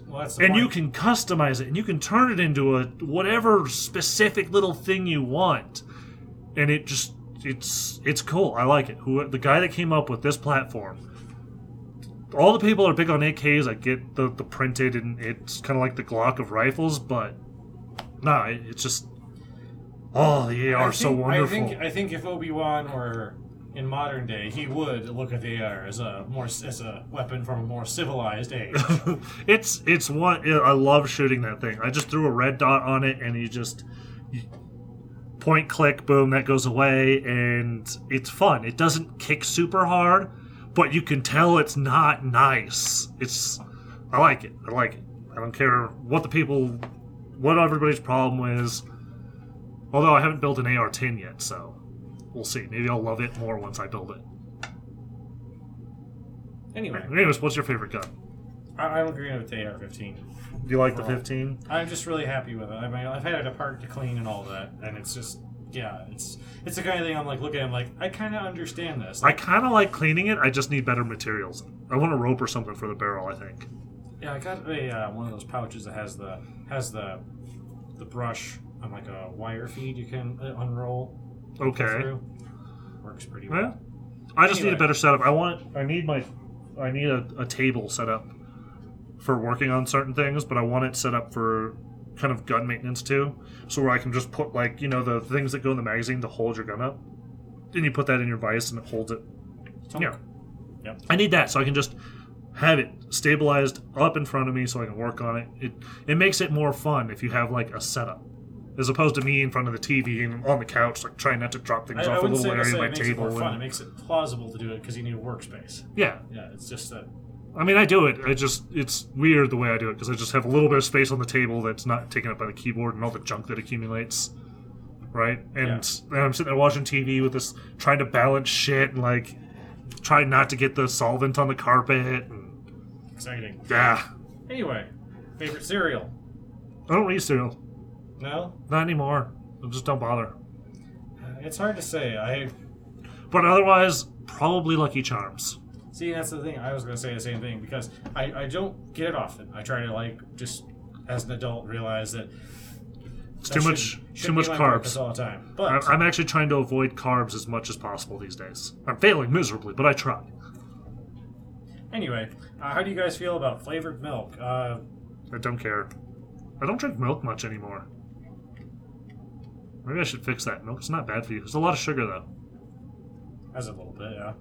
Well, and you can customize it and you can turn it into a whatever specific little thing you want and it just it's it's cool i like it who the guy that came up with this platform all the people are big on AKs. I get the, the printed and it's kind of like the Glock of rifles, but no, it, it's just oh the AR so wonderful. I think I think if Obi Wan were in modern day, he would look at the AR as a more as a weapon from a more civilized age. it's it's one I love shooting that thing. I just threw a red dot on it and you just point click boom that goes away and it's fun. It doesn't kick super hard, but you can tell it's not nice. It's I like it. I like it. I don't care what the people what everybody's problem is. Although I haven't built an AR-10 yet, so we'll see. Maybe I'll love it more once I build it. anyway, Anyways, what's your favorite gun? I, I'm agreeing with the AR-15. Do you like the 15? I'm just really happy with it. I mean, I've had it apart to clean and all that, and it's just yeah, it's it's the kind of thing I'm like looking at. I'm like, I kind of understand this. I Like, kind of like cleaning it. I just need better materials. I want a rope or something for the barrel. I think. yeah, I got a uh, one of those pouches that has the has the the brush on like a wire feed you can uh, unroll Okay. through. Works pretty well. Well, I just need a better setup. I want. I need my. I need a, a table set up for working on certain things, but I want it set up for kind of gun maintenance too. So where I can just put like you know the things that go in the magazine to hold your gun up. Then you put that in your vise and it holds it. So- Yeah. Yep. I need that so I can just have it stabilized up in front of me so I can work on it. It it makes it more fun if you have like a setup. As opposed to me in front of the TV and on the couch, like trying not to drop things I, I off a wouldn't little area necessarily my it makes it table. more fun. It makes it plausible to do it because you need a workspace. yeah, Yeah, it's just that. I mean, I do it. I just it's weird the way I do it because I just have a little bit of space on the table that's not taken up by the keyboard and all the junk that accumulates, right? And then I'm sitting there watching TV with this, trying to balance shit and like trying not to get the solvent on the carpet. And, Exciting. yeah, Anyway, favorite cereal? I don't read cereal, No, not anymore. I just don't bother. Uh, it's hard to say. I But otherwise, probably Lucky Charms. see. That's the thing. I was gonna say the same thing because I I don't get it often. I try to like just as an adult realize that It's too much, too much be my breakfast carbs. all the time. I- But I'm actually trying to avoid carbs as much as possible these days. I'm failing miserably, but I try. anyway, uh, how do you guys feel about flavored milk? Uh, I don't care. I don't drink milk much anymore. Maybe I should fix that. Milk's not bad for you. There's a lot of sugar though. as a little bit, yeah.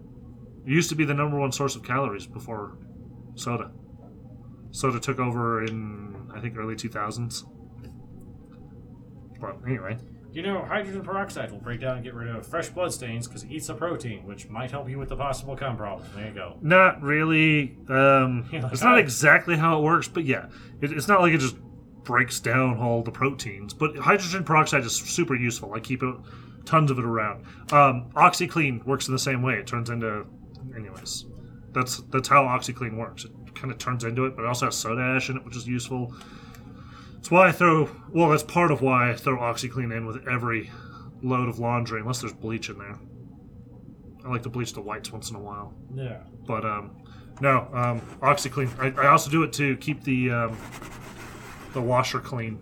It used to be the number one source of calories before soda. Soda took over in I think early 2000s. But anyway, You know, hydrogen peroxide will break down and get rid of fresh blood stains because it eats a protein, which might help you with the possible cum problem. There you go. not really. Um, like it's not I- exactly how it works, but yeah, it, it's not like it just breaks down all the proteins. But hydrogen peroxide is super useful. I keep it, tons of it around. Um, OxiClean works in the same way. It turns into, anyways, that's that's how OxiClean works. It kind of turns into it, but it also has soda ash in it, which is useful. That's why I throw. Well, that's part of why I throw OxiClean in with every load of laundry, unless there's bleach in there. I like to bleach the whites once in a while. Yeah. But um, no, um, OxiClean. I, I also do it to keep the um, the washer clean.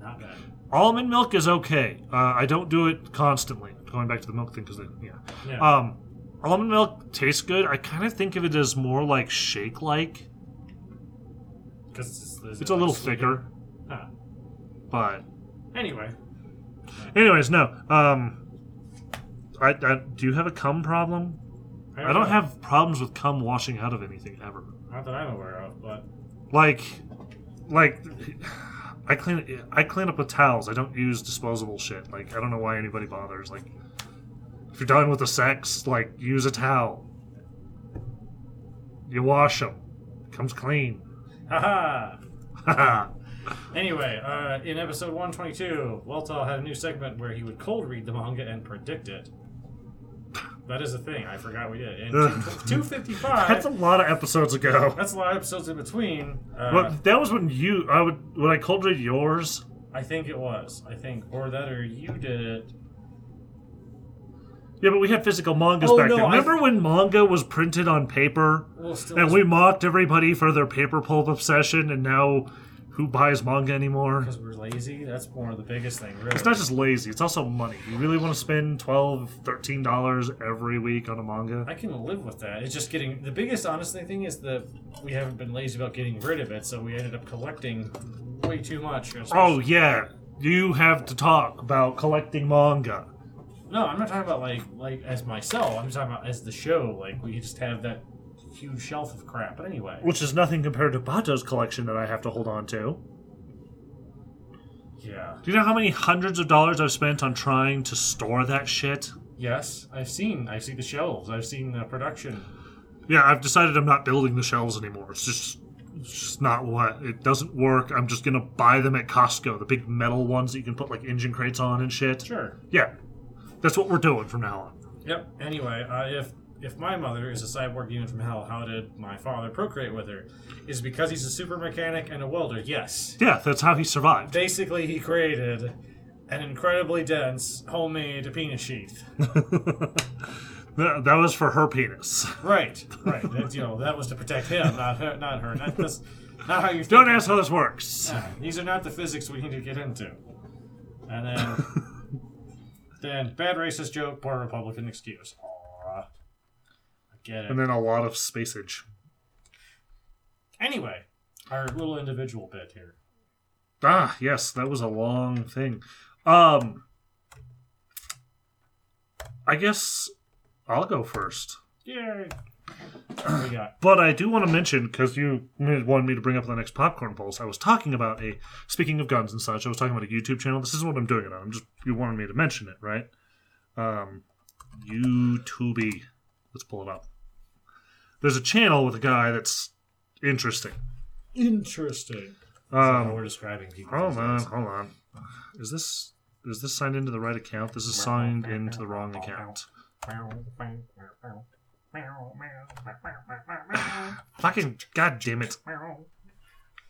Not bad. Almond milk is okay. Uh, I don't do it constantly. Going back to the milk thing, because yeah, Yeah. um, almond milk tastes good. I kind of think of it as more like shake-like. Because it's, it's, It's a little thicker, Huh. but Anyway, anyways, no. Um, I, I do you have a cum problem? I don't know. have problems with cum washing out of anything ever. Not that I'm aware of, but like like I clean I clean up with towels. I don't use disposable shit. Like I don't know why anybody bothers. Like if you're done with the sex, like use a towel. You wash them. Comes clean. haha. Haha. Anyway, uh, in episode 122, Weltall had a new segment where he would cold read the manga and predict it. That is a thing. I forgot we did. And 255. That's a lot of episodes ago. That's a lot of episodes in between. Uh, Well, that was when you I would when I cold read yours. I think it was. I think, or that, or you did it. Yeah, but we had physical mangas Oh, back no, then. Remember when manga was printed on paper? Well, still, And we mocked everybody for their paper pulp obsession, and now who buys manga anymore? because we're lazy. That's more of the biggest thing, really. It's not just lazy, it's also money. You really want to spend $12, $13 every week on a manga? I can live with that. It's just getting the biggest honestly thing is that we haven't been lazy about getting rid of it, so we ended up collecting way too much. Oh, yeah. You have to talk about collecting manga. no, I'm not talking about like like as myself. I'm just talking about as the show. Like we just have that huge shelf of crap. But anyway, Which is nothing compared to Bato's collection that I have to hold on to. yeah, Do you know how many hundreds of dollars I've spent on trying to store that shit? yes, I've seen. I've seen the shelves. I've seen the production. Yeah, I've decided I'm not building the shelves anymore. It's just, it's just not what. It doesn't work. I'm just gonna buy them at Costco, the big metal ones that you can put like engine crates on and shit. Sure. Yeah, that's what we're doing from now on. Yep. Anyway, uh, if if my mother is a cyborg demon from hell, how did my father procreate with her? Is it because he's a super mechanic and a welder? Yes. Yeah, that's how he survived. Basically, he created an incredibly dense homemade penis sheath. That, that was for her penis. Right, right. That, you know, that was to protect him, not her. Not her. Not this. Not how you. Don't ask how this works. Yeah, these are not the physics we need to get into. And then, then bad racist joke, poor Republican excuse. Get it. And then a lot of spacage. Anyway, our little individual bit here. Ah, yes, that was a long thing. Um, I guess I'll go first. Yay! What we got? But I do want to mention because you wanted me to bring up the next popcorn pulse. I was talking about a speaking of guns and such. I was talking about a YouTube channel. This isn't what I'm doing it on. I'm just you wanted me to mention it, right? Um, YouTube. Let's pull it up. There's a channel with a guy that's interesting. Interesting. Um, we're describing people. Hold these on, days. hold on. Is this is this signed into the right account? This is signed into the wrong account. Fucking god damn it.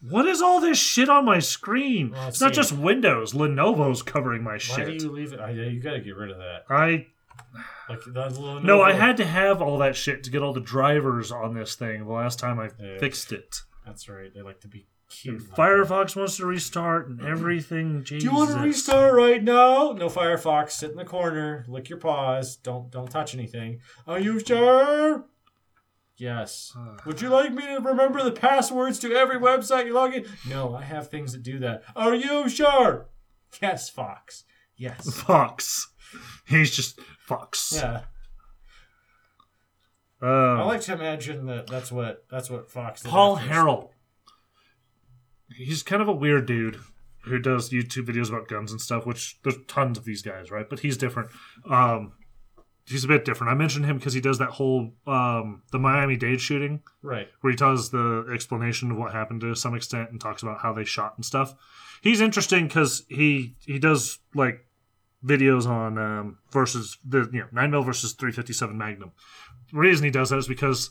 What is all this shit on my screen? Well, it's not just Windows. Lenovo's covering my shit. Why do you leave it? I, you gotta get rid of that. I Like little no, I had to have all that shit to get all the drivers on this thing the last time I Yeah. fixed it. That's right. They like to be cute. Firefox wants to restart and mm-hmm. everything. Jesus. Do you want to restart right now? No, Firefox. Sit in the corner. Lick your paws. Don't don't touch anything. Are you sure? Yes. Would you like me to remember the passwords to every website you log in? No, I have things that do that. Are you sure? Yes, Fox. Yes. Fox. He's just Fox. Yeah. Um, I like to imagine that that's what that's what Fox. Paul Harrell. He's kind of a weird dude who does YouTube videos about guns and stuff, which there's tons of these guys, right? But he's different. Um, he's a bit different. I mentioned him because he does that whole um, the Miami Dade shooting Right. where he tells the explanation of what happened to some extent and talks about how they shot and stuff. He's interesting because he he does like videos on um, versus the you know nine mil versus three fifty seven Magnum. The reason he does that is because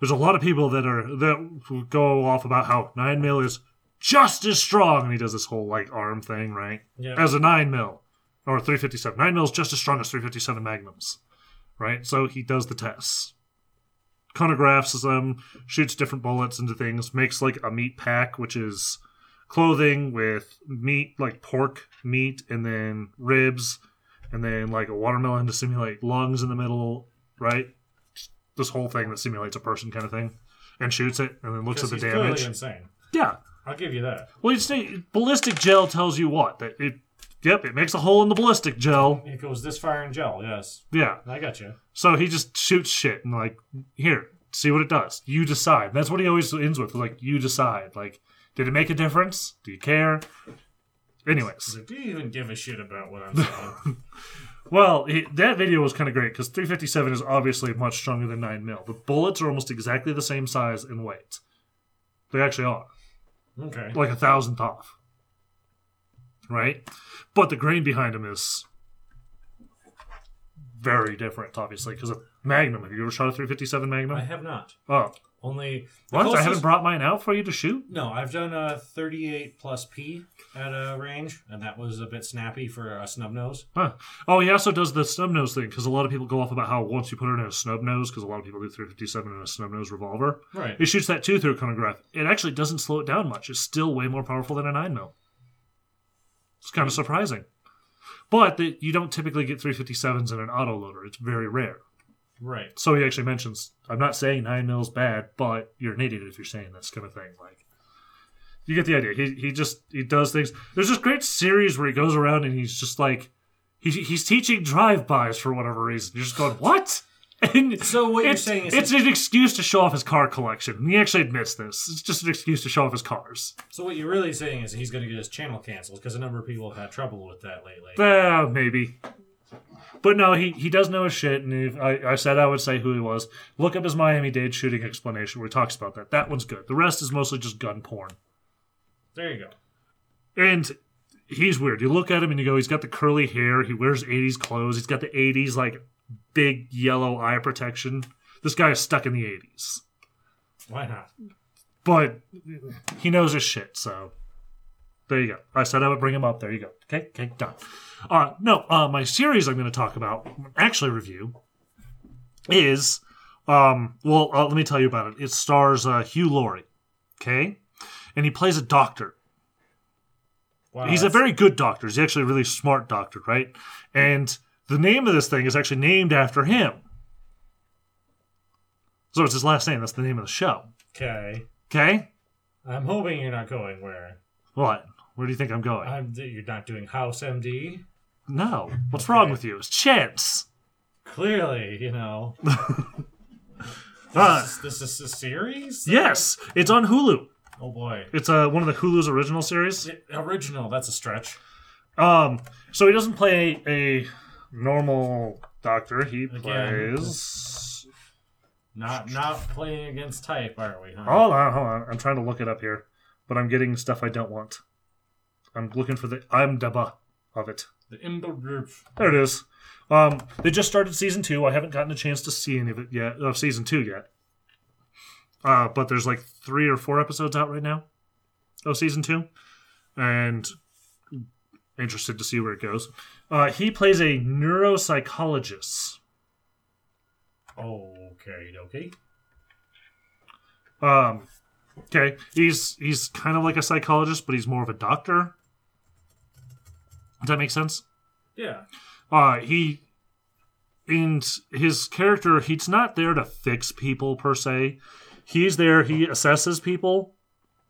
there's a lot of people that are that go off about how nine mil is just as strong, and he does this whole like arm thing, right? Yeah. As a nine mil or three fifty seven, nine mil is just as strong as three fifty seven Magnums, right? So he does the tests Chronographs them, shoots different bullets into things, makes like a meat pack, which is clothing with meat, like pork meat, and then ribs, and then like a watermelon to simulate lungs in the middle, right? This whole thing that simulates a person kind of thing, and shoots it, and then looks at the damage. insane. Yeah. I'll give you that. Well, you say ballistic gel tells you what that it. Yep, it makes a hole in the ballistic gel. It goes this far in gel. Yes, Yeah. I got you. So he just shoots shit and like, here, see what it does. You decide. That's what he always ends with. Like, you decide. Like, did it make a difference? Do you care? Anyways, Like, do you even give a shit about what I'm saying? well, he, that video was kind of great because 357 is obviously much stronger than 9 mil. The bullets are almost exactly the same size and weight. They actually are okay. like a thousandth off, right? But the grain behind them is very different, obviously, because of Magnum. Have you ever shot a 357 Magnum? I have not. Oh, Only what? I haven't brought mine out for you to shoot. No, I've done a 38 plus P at a range, and that was a bit snappy for a snub nose. Huh. Oh, he also does the snub nose thing because a lot of people go off about how once you put it in a snub nose, because a lot of people do 357 in a snub nose revolver, Right. it shoots that too through a chronograph. It actually doesn't slow it down much. It's still way more powerful than a 9 mil. It's kind of surprising. But the, you don't typically get 357s in an autoloader. It's very rare. Right. So he actually mentions, I'm not saying 9 mil's bad, but you're an idiot if you're saying this kind of thing. Like, you get the idea. He, he just, he does things. There's this great series where he goes around and he's just like, he, he's teaching drive-bys for whatever reason. You're just going, what? And So what you're saying is it's an excuse to show off his car collection. And he actually admits this. It's just an excuse to show off his cars. So what you're really saying is he's going to get his channel canceled because a number of people have had trouble with that lately. Uh, maybe. But no, he, he does know his shit, and if I, I said I would say who he was. Look up his Miami Dade shooting explanation where he talks about that. That one's good. The rest is mostly just gun porn. There you go. And he's weird. You look at him and you go, he's got the curly hair, he wears 80s clothes, he's got the 80s, like, big yellow eye protection. This guy is stuck in the 80s. Why not? But he knows his shit, so There you go. I said I would bring him up. There you go. Okay, okay, done. Uh, no, uh, my series I'm going to talk about, actually review, is, um, well, uh, let me tell you about it. It stars uh, Hugh Laurie, okay? And he plays a doctor. Wow, He's a very good doctor. He's actually a really smart doctor, right? And the name of this thing is actually named after him. So it's his last name. That's the name of the show. okay. Okay? I'm hoping you're not going where. What? Where do you think I'm going? I'm, you're not doing House MD. no. What's wrong with you? It's chance. Clearly, you know. Uh, this, is, this is a series. yes, it's on Hulu. Oh boy. It's uh, one of the Hulu's original series. The original. That's a stretch. Um, so he doesn't play a normal doctor. He Again. plays. Not not playing against type, are we? Huh? Hold on, hold on. I'm trying to look it up here, but I'm getting stuff I don't want. I'm looking for the IMDb of it. The Group. There it is. Um, they just started season two. I haven't gotten a chance to see any of it yet, of season two yet. Uh, but there's like three or four episodes out right now of season two, and interested to see where it goes. Uh, he plays a neuropsychologist. Okay, okay. Um, okay, he's he's kind of like a psychologist, but he's more of a doctor. Does that make sense? Yeah. Uh, he and his character, he's not there to fix people per se. He's there, he assesses people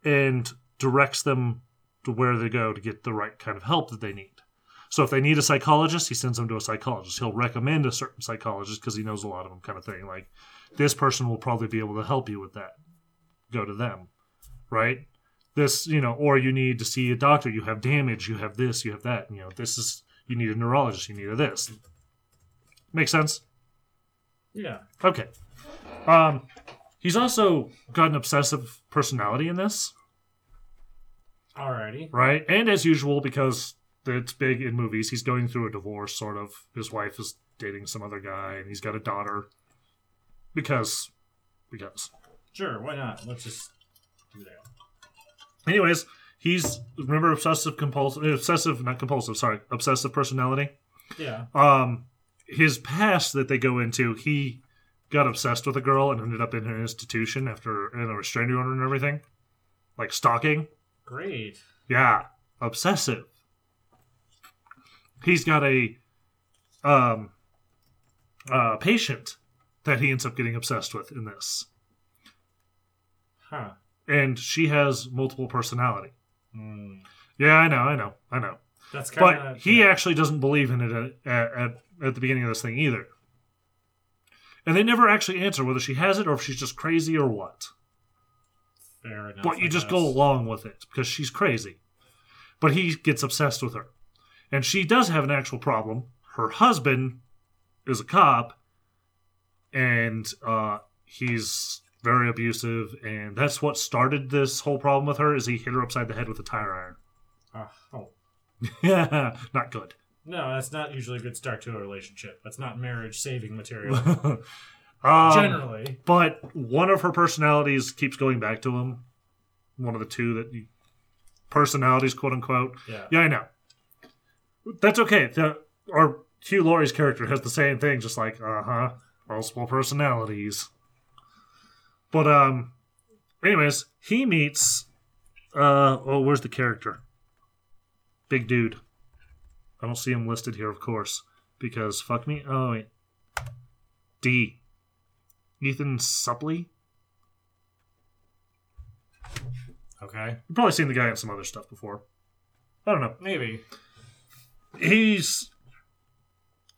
and directs them to where they go to get the right kind of help that they need. So if they need a psychologist, he sends them to a psychologist. He'll recommend a certain psychologist because he knows a lot of them, kind of thing. Like this person will probably be able to help you with that. Go to them, right? This, you know, or you need to see a doctor. You have damage. You have this. You have that. You know, this is you need a neurologist. You need a this. Make sense? Yeah. Okay. Um, he's also got an obsessive personality in this, Alrighty. right? And as usual, because it's big in movies, he's going through a divorce. Sort of, his wife is dating some other guy, and he's got a daughter. Because, because. Sure. Why not? Let's just do that. Anyways, he's remember obsessive compulsive, obsessive, not compulsive. Sorry, obsessive personality. Yeah. um his past that they go into he got obsessed with a girl and ended up in an institution after in a restraining order and everything like stalking Great. yeah obsessive he's got a um uh patient that he ends up getting obsessed with in this Huh. And she has multiple personality Hmm. yeah i know i know i know That's kind but of. he actually doesn't believe in it at, at, at the beginning of this thing either. And they never actually answer whether she has it or if she's just crazy or what. Fair enough. But you I just guess. go along with it because she's crazy. But he gets obsessed with her. And she does have an actual problem. Her husband is a cop, and uh, he's very abusive, and that's what started this whole problem with her. Is he hit her upside the head with a tire iron? Ah, oh. Yeah, not good. No, that's not usually a good start to a relationship. That's not marriage saving material. um, Generally. But one of her personalities keeps going back to him. One of the two that you, personalities, quote unquote. Yeah. Yeah, I know. That's okay. The, or Hugh Laurie's character has the same thing, just like, uh huh, multiple personalities. But, um, anyways, he meets, uh, oh, where's the character? Big dude. I don't see him listed here, of course, because fuck me. Oh, wait. D. Ethan Suplee? Okay. You've probably seen the guy in some other stuff before. I don't know. Maybe. He's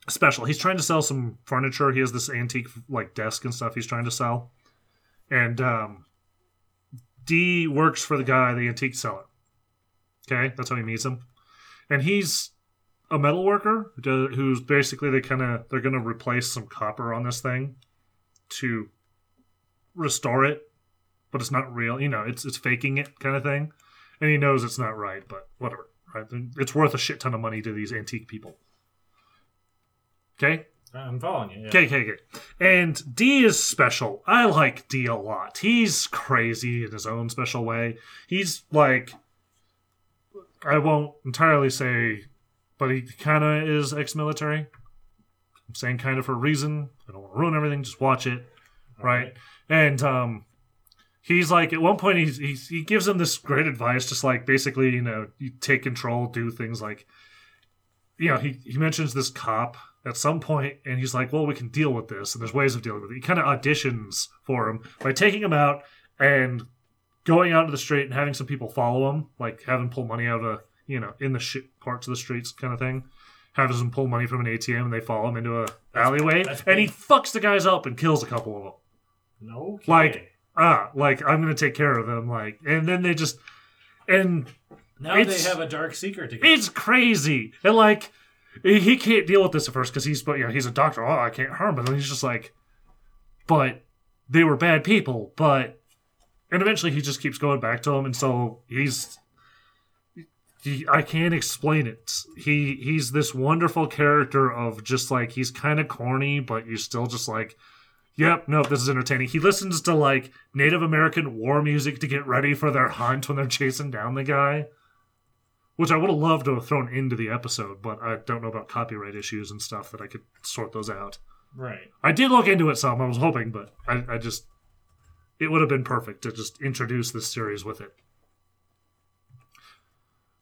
special. He's trying to sell some furniture. He has this antique like desk and stuff he's trying to sell. And um D works for the guy, the antique seller. Okay, that's how he meets him. And he's a metal worker who's basically they kind of they're going to replace some copper on this thing to restore it, but it's not real. You know, it's it's faking it kind of thing. And he knows it's not right, but whatever. Right? It's worth a shit ton of money to these antique people. Okay, I'm following you. Yeah. okay, okay, okay. And D is special. I like D a lot. He's crazy in his own special way. He's like I won't entirely say, but he kind of is ex-military. I'm saying kind of for a reason. I don't want to ruin everything. Just watch it, right? And um, he's like, at one point, he's, he's, he gives him this great advice, just like basically, you know, you take control, do things like, you know, he, he mentions this cop at some point, and he's like, well, we can deal with this, and there's ways of dealing with it. He kind of auditions for him by taking him out and going out to the street and having some people follow him, like having pull money out of, you know, in the shit parts of the streets kind of thing. Having them pull money from an ATM and they follow him into a alleyway, that's and he fucks the guys up and kills a couple of them No. like ah like i'm gonna take care of them like and then they just and now they have a dark secret together. it's crazy and like he can't deal with this at first because he's but you know he's a doctor oh i can't harm but then he's just like but they were bad people but and eventually he just keeps going back to them and so he's he, I can't explain it. He he's this wonderful character of just like he's kind of corny, but you're still just like, yep, nope, this is entertaining. He listens to like Native American war music to get ready for their hunt when they're chasing down the guy, which I would have loved to have thrown into the episode, but I don't know about copyright issues and stuff that I could sort those out. right. I did look into it some. I was hoping, but I, I just it would have been perfect to just introduce this series with it.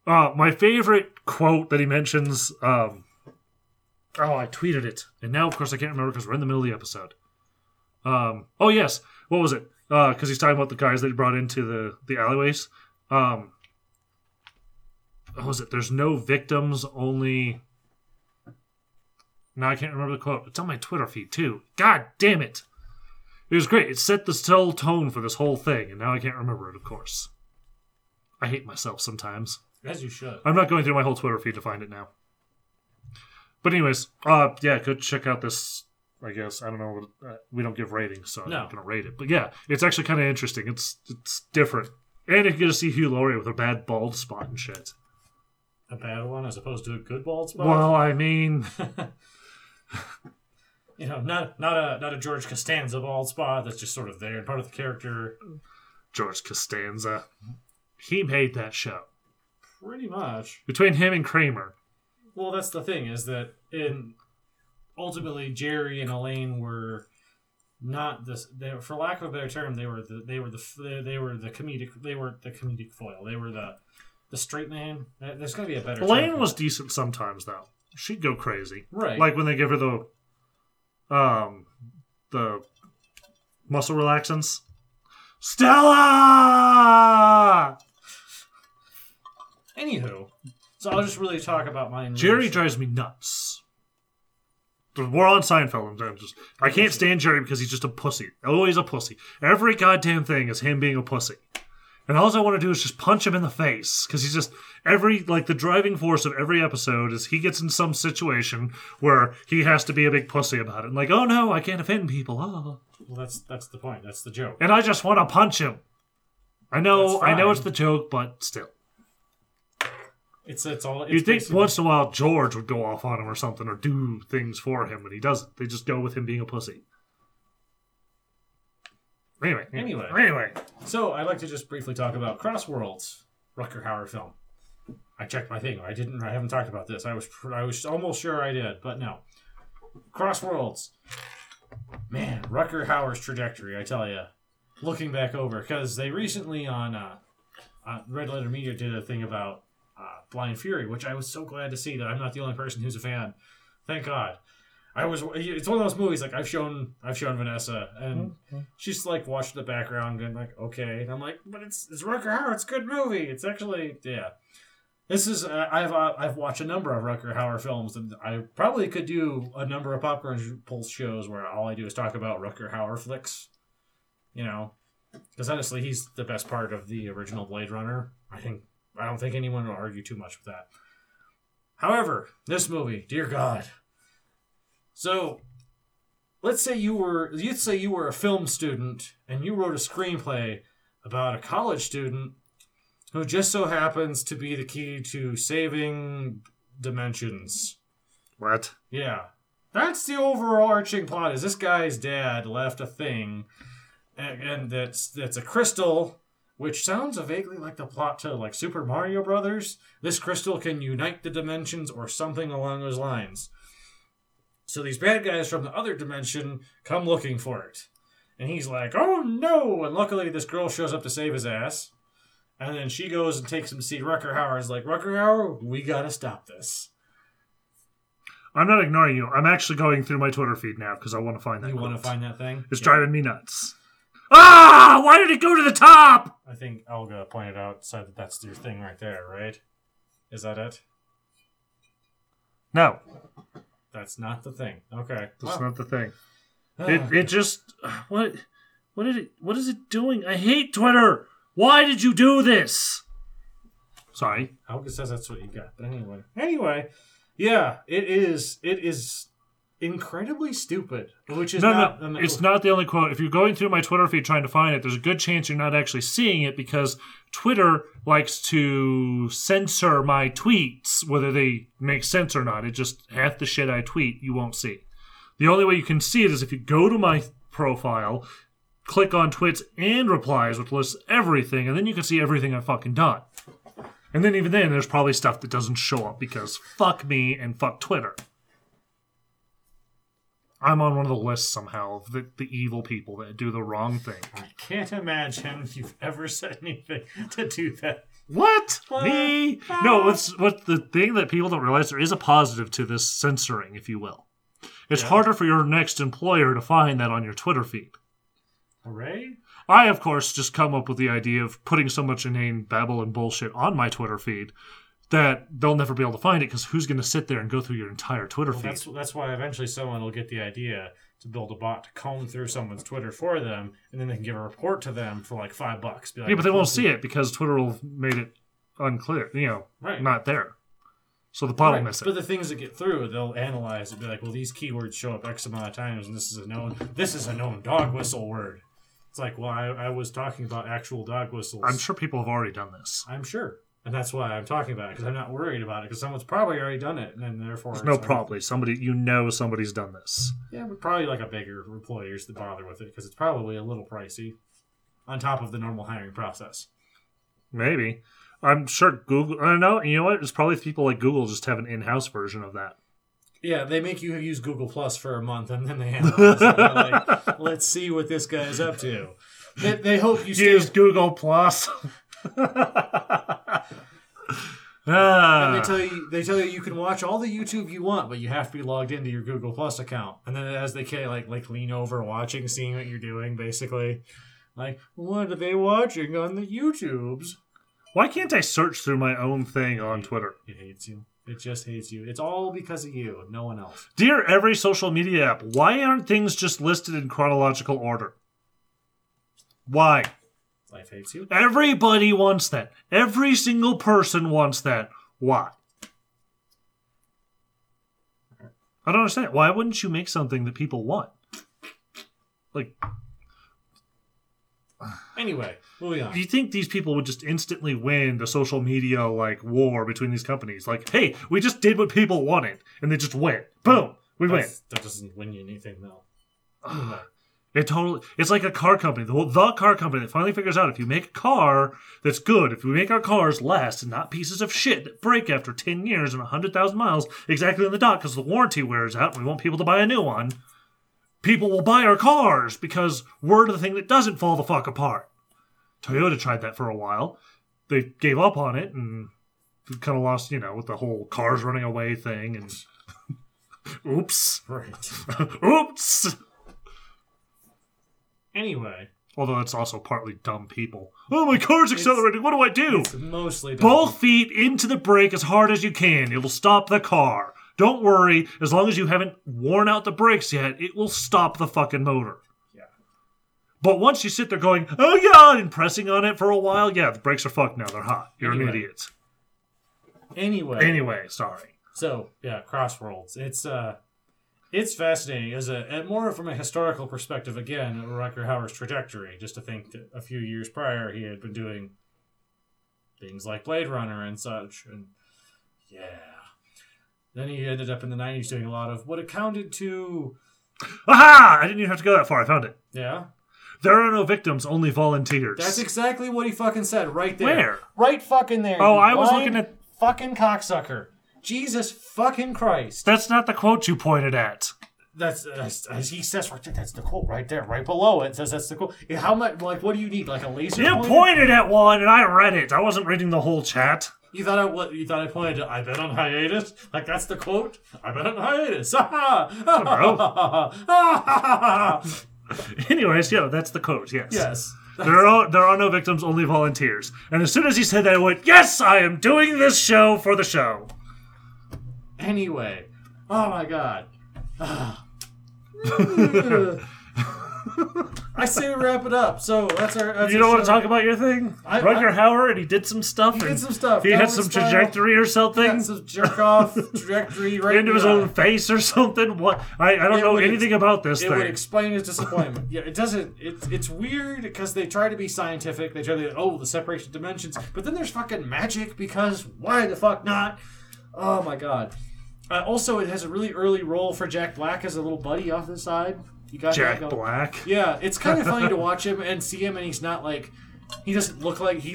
Uh, my favorite quote that he mentions. Um, oh, I tweeted it, and now of course I can't remember because we're in the middle of the episode. Um, oh yes, what was it? Because he's talking about the guys that he brought into the the alleyways. Um, what was it? There's no victims, only. No, I can't remember the quote. It's on my Twitter feed too. God damn it! It was great. It set the whole tone for this whole thing, and now I can't remember it. Of course, I hate myself sometimes. As you should. I'm not going through my whole Twitter feed to find it now. But anyways, uh, yeah, go check out this. I guess I don't know. Uh, we don't give ratings, so I'm No. not going to rate it. But yeah, it's actually kind of interesting. It's it's different, and you get to see Hugh Laurie with a bad bald spot and shit. A bad one as opposed to a good bald spot. Well, I mean, you know, not not a not a George Costanza bald spot that's just sort of there, and part of the character. George Costanza, he made that show Pretty much. between him and Kramer. Well, that's the thing is that in ultimately Jerry and Elaine were not this. They, were- for lack of a better term, they were the they were the they, they were the comedic they were the comedic foil. They were the the straight man. Uh, There's got to be a better. Elaine term. was decent sometimes though. She'd go crazy. right. like when they give her the um the muscle relaxants. Stella. Anywho, so I'll just really talk about mine. Jerry drives me nuts. We're on Seinfeld. I'm just I can't stand Jerry because he's just a pussy. Always a pussy. Every goddamn thing is him being a pussy. And all I want to do is just punch him in the face because he's just every like the driving force of every episode is he gets in some situation where he has to be a big pussy about it. And like, oh no, I can't offend people. Oh. Well, that's that's the point. That's the joke. and I just want to punch him. I know, I know it's the joke, but still. It's it's all. It's You'd think basically- once in a while George would go off on him or something or do things for him, but he doesn't. They just go with him being a pussy. Anyway, Anyway. anyway. So I'd like to just briefly talk about Crossworlds, Rutger Hauer film. I checked my thing. I didn't. I haven't talked about this. I was. pr- I was almost sure I did, but no. Crossworlds. Man, Rutger Hauer's trajectory. I tell you, looking back over, because they recently on uh, uh, Red Letter Media did a thing about uh, Blind Fury, which I was so glad to see that I'm not the only person who's a fan. Thank God. I was. It's one of those movies like I've shown. I've shown Vanessa, and she's like watched the background and like okay and i'm like but it's it's Rutger Hauer it's a good movie it's actually yeah this is uh, i've uh, i've watched a number of Rutger Hauer films and i probably could do a number of popcorn pulse shows where all i do is talk about Rutger Hauer flicks you know because honestly he's the best part of the original blade runner i think i don't think anyone will argue too much with that however this movie dear god so let's say you were let's say you were a film student and you wrote a screenplay about a college student who just so happens to be the key to saving dimensions. What? Yeah. That's the overarching plot is this guy's dad left a thing and, and that's that's a crystal which sounds vaguely like the plot to like Super Mario Brothers. This crystal can unite the dimensions or something along those lines. So these bad guys from the other dimension come looking for it. And he's like, oh no! And luckily, this girl shows up to save his ass. And then she goes and takes him to see Rutger Hauer. Is like, Rutger Hauer, we gotta stop this. I'm not ignoring you. I'm actually going through my Twitter feed now because I want to find that. You want to find that thing? It's Yeah. driving me nuts. Ah! Why did it go to the top? I think Olga pointed out, said that that's your thing right there, right? Is that it? No, That's not the thing. Okay. that's not the thing. ah, It it just what what did it what is it doing? I hate Twitter. Why did you do this? Sorry. Olga says that's what you got. But anyway. Anyway, yeah, it is. It is incredibly stupid, which is No, not. no, it's not the only quote. If you're going through my Twitter feed trying to find it, there's a good chance you're not actually seeing it because Twitter likes to censor my tweets, whether they make sense or not. It just half the shit I tweet you won't see. The only way you can see it is if you go to my profile, click on tweets and replies, which lists everything, and then you can see everything I've fucking done. And then even then, there's probably stuff that doesn't show up because fuck me and fuck Twitter. I'm on one of the lists somehow of the, the evil people that do the wrong thing. I can't imagine you've ever said anything to do that. What? What? Me? No, what's what the thing that people don't realize there is a positive to this censoring, if you will. It's Yeah. harder for your next employer to find that on your Twitter feed. Hooray! I, of course, just come up with the idea of putting so much inane babble and bullshit on my Twitter feed that they'll never be able to find it because who's going to sit there and go through your entire Twitter Well, feed? that's that's why eventually someone will get the idea to build a bot to comb through someone's Twitter for them, and then they can give a report to them for like five bucks. Like, yeah, but they won't see it because Twitter will have made it unclear, you know, Right. not there. So the bot will Right, miss it. But the things that get through, they'll analyze and be like, well, these keywords show up X amount of times, and this is a known this is a known dog whistle word. It's like, well, I, I was talking about actual dog whistles. I'm sure people have already done this. I'm sure, and that's why I'm talking about it because I'm not worried about it because someone's probably already done it, and then therefore There's no like- probably somebody you know somebody's done this. Yeah, but probably like a bigger employers that bother with it because it's probably a little pricey, on top of the normal hiring process. Maybe. I'm sure Google. I don't know. You know what? It's probably people like Google just have an in-house version of that. Yeah, they make you use Google Plus for a month, and then they analyze it. They're like, let's see what this guy's up to. They, they hope you stay Use Google Plus. And ah, they tell you they tell you you can watch all the YouTube you want, but you have to be logged into your Google Plus account. And then as they can like like lean over watching, seeing what you're doing, basically. Like, what are they watching on the YouTubes? why can't I search through my own thing on Twitter? It hates you. It just hates you. It's all because of you, no one else. Dear every social media app, why aren't things just listed in chronological order? Why? Life hates you. Everybody wants that. Every single person wants that. Why? I don't understand. Why wouldn't you make something that people want? Like, Anyway, moving do you think these people would just instantly win the social media like war between these companies? Like, hey, we just did what people wanted, and they just win. Boom, we win. That's- That doesn't win you anything, though. It totally. It's like a car company. The, the car company that finally figures out if you make a car that's good, if we make our cars last and not pieces of shit that break after ten years and hundred thousand miles exactly on the dot because the warranty wears out and we want people to buy a new one. People will buy our cars because we're the thing that doesn't fall the fuck apart. Toyota tried that for a while. They gave up on it and kind of lost, you know, with the whole cars running away thing and. Oops. Right. Oops. Anyway, Although that's also partly dumb people. Oh, my car's accelerating. What do I do? it's mostly done. Both feet into the brake as hard as you can. It'll stop the car. Don't worry. As long as you haven't worn out the brakes yet, it will stop the fucking motor. Yeah. But once you sit there going, oh yeah, and pressing on it for a while, yeah, the brakes are fucked now. They're hot. You're an Anyway. idiot. Anyway, Anyway, sorry. So yeah, Crossworlds. It's uh, it's fascinating as a and more from a historical perspective. Again, Rutger Hauer's trajectory. Just to think that a few years prior he had been doing things like Blade Runner and such, and yeah. Then he ended up in the '90s doing a lot of what accounted to Aha! I didn't even have to go that far. I found it. yeah. There are no victims, only volunteers. That's exactly what he fucking said right there. Where? Right fucking there. Oh, I was looking at- fucking cocksucker. Jesus fucking Christ. That's not the quote you pointed at. That's as, as he says right there. That's the quote right there, right below it. it says that's the quote. How much? Like, what do you need? Like a laser? You pointer? pointed at one, and I read it. I wasn't reading the whole chat. You thought I what? You thought I pointed to? I've been on hiatus. Like that's the quote. I've been on hiatus. Anyways, yeah, that's the quote. Yes. yes. There are there are no victims, only volunteers. And as soon as he said that, I went, "Yes, I am doing this show for the show." Anyway, oh my god. Ah. I say we wrap it up. So that's our. That's You our don't want to show. talk about your thing, I- Rutger I- Hauer, and he did some stuff. He did some stuff. He had some Spiral. trajectory or something Yeah, some jerk off trajectory right into his own face or something. What? I, I don't It know anything about this It thing. would explain his disappointment. yeah, it doesn't. It's it's weird because they try to be scientific. They try to oh the separation of dimensions, but then there's fucking magic because why the fuck not? Oh my god. Uh, also, it has a really early role for Jack Black as a little buddy off the side. You got Jack that? Black. Yeah, it's kind of funny to watch him and see him, and he's not like he doesn't look like he.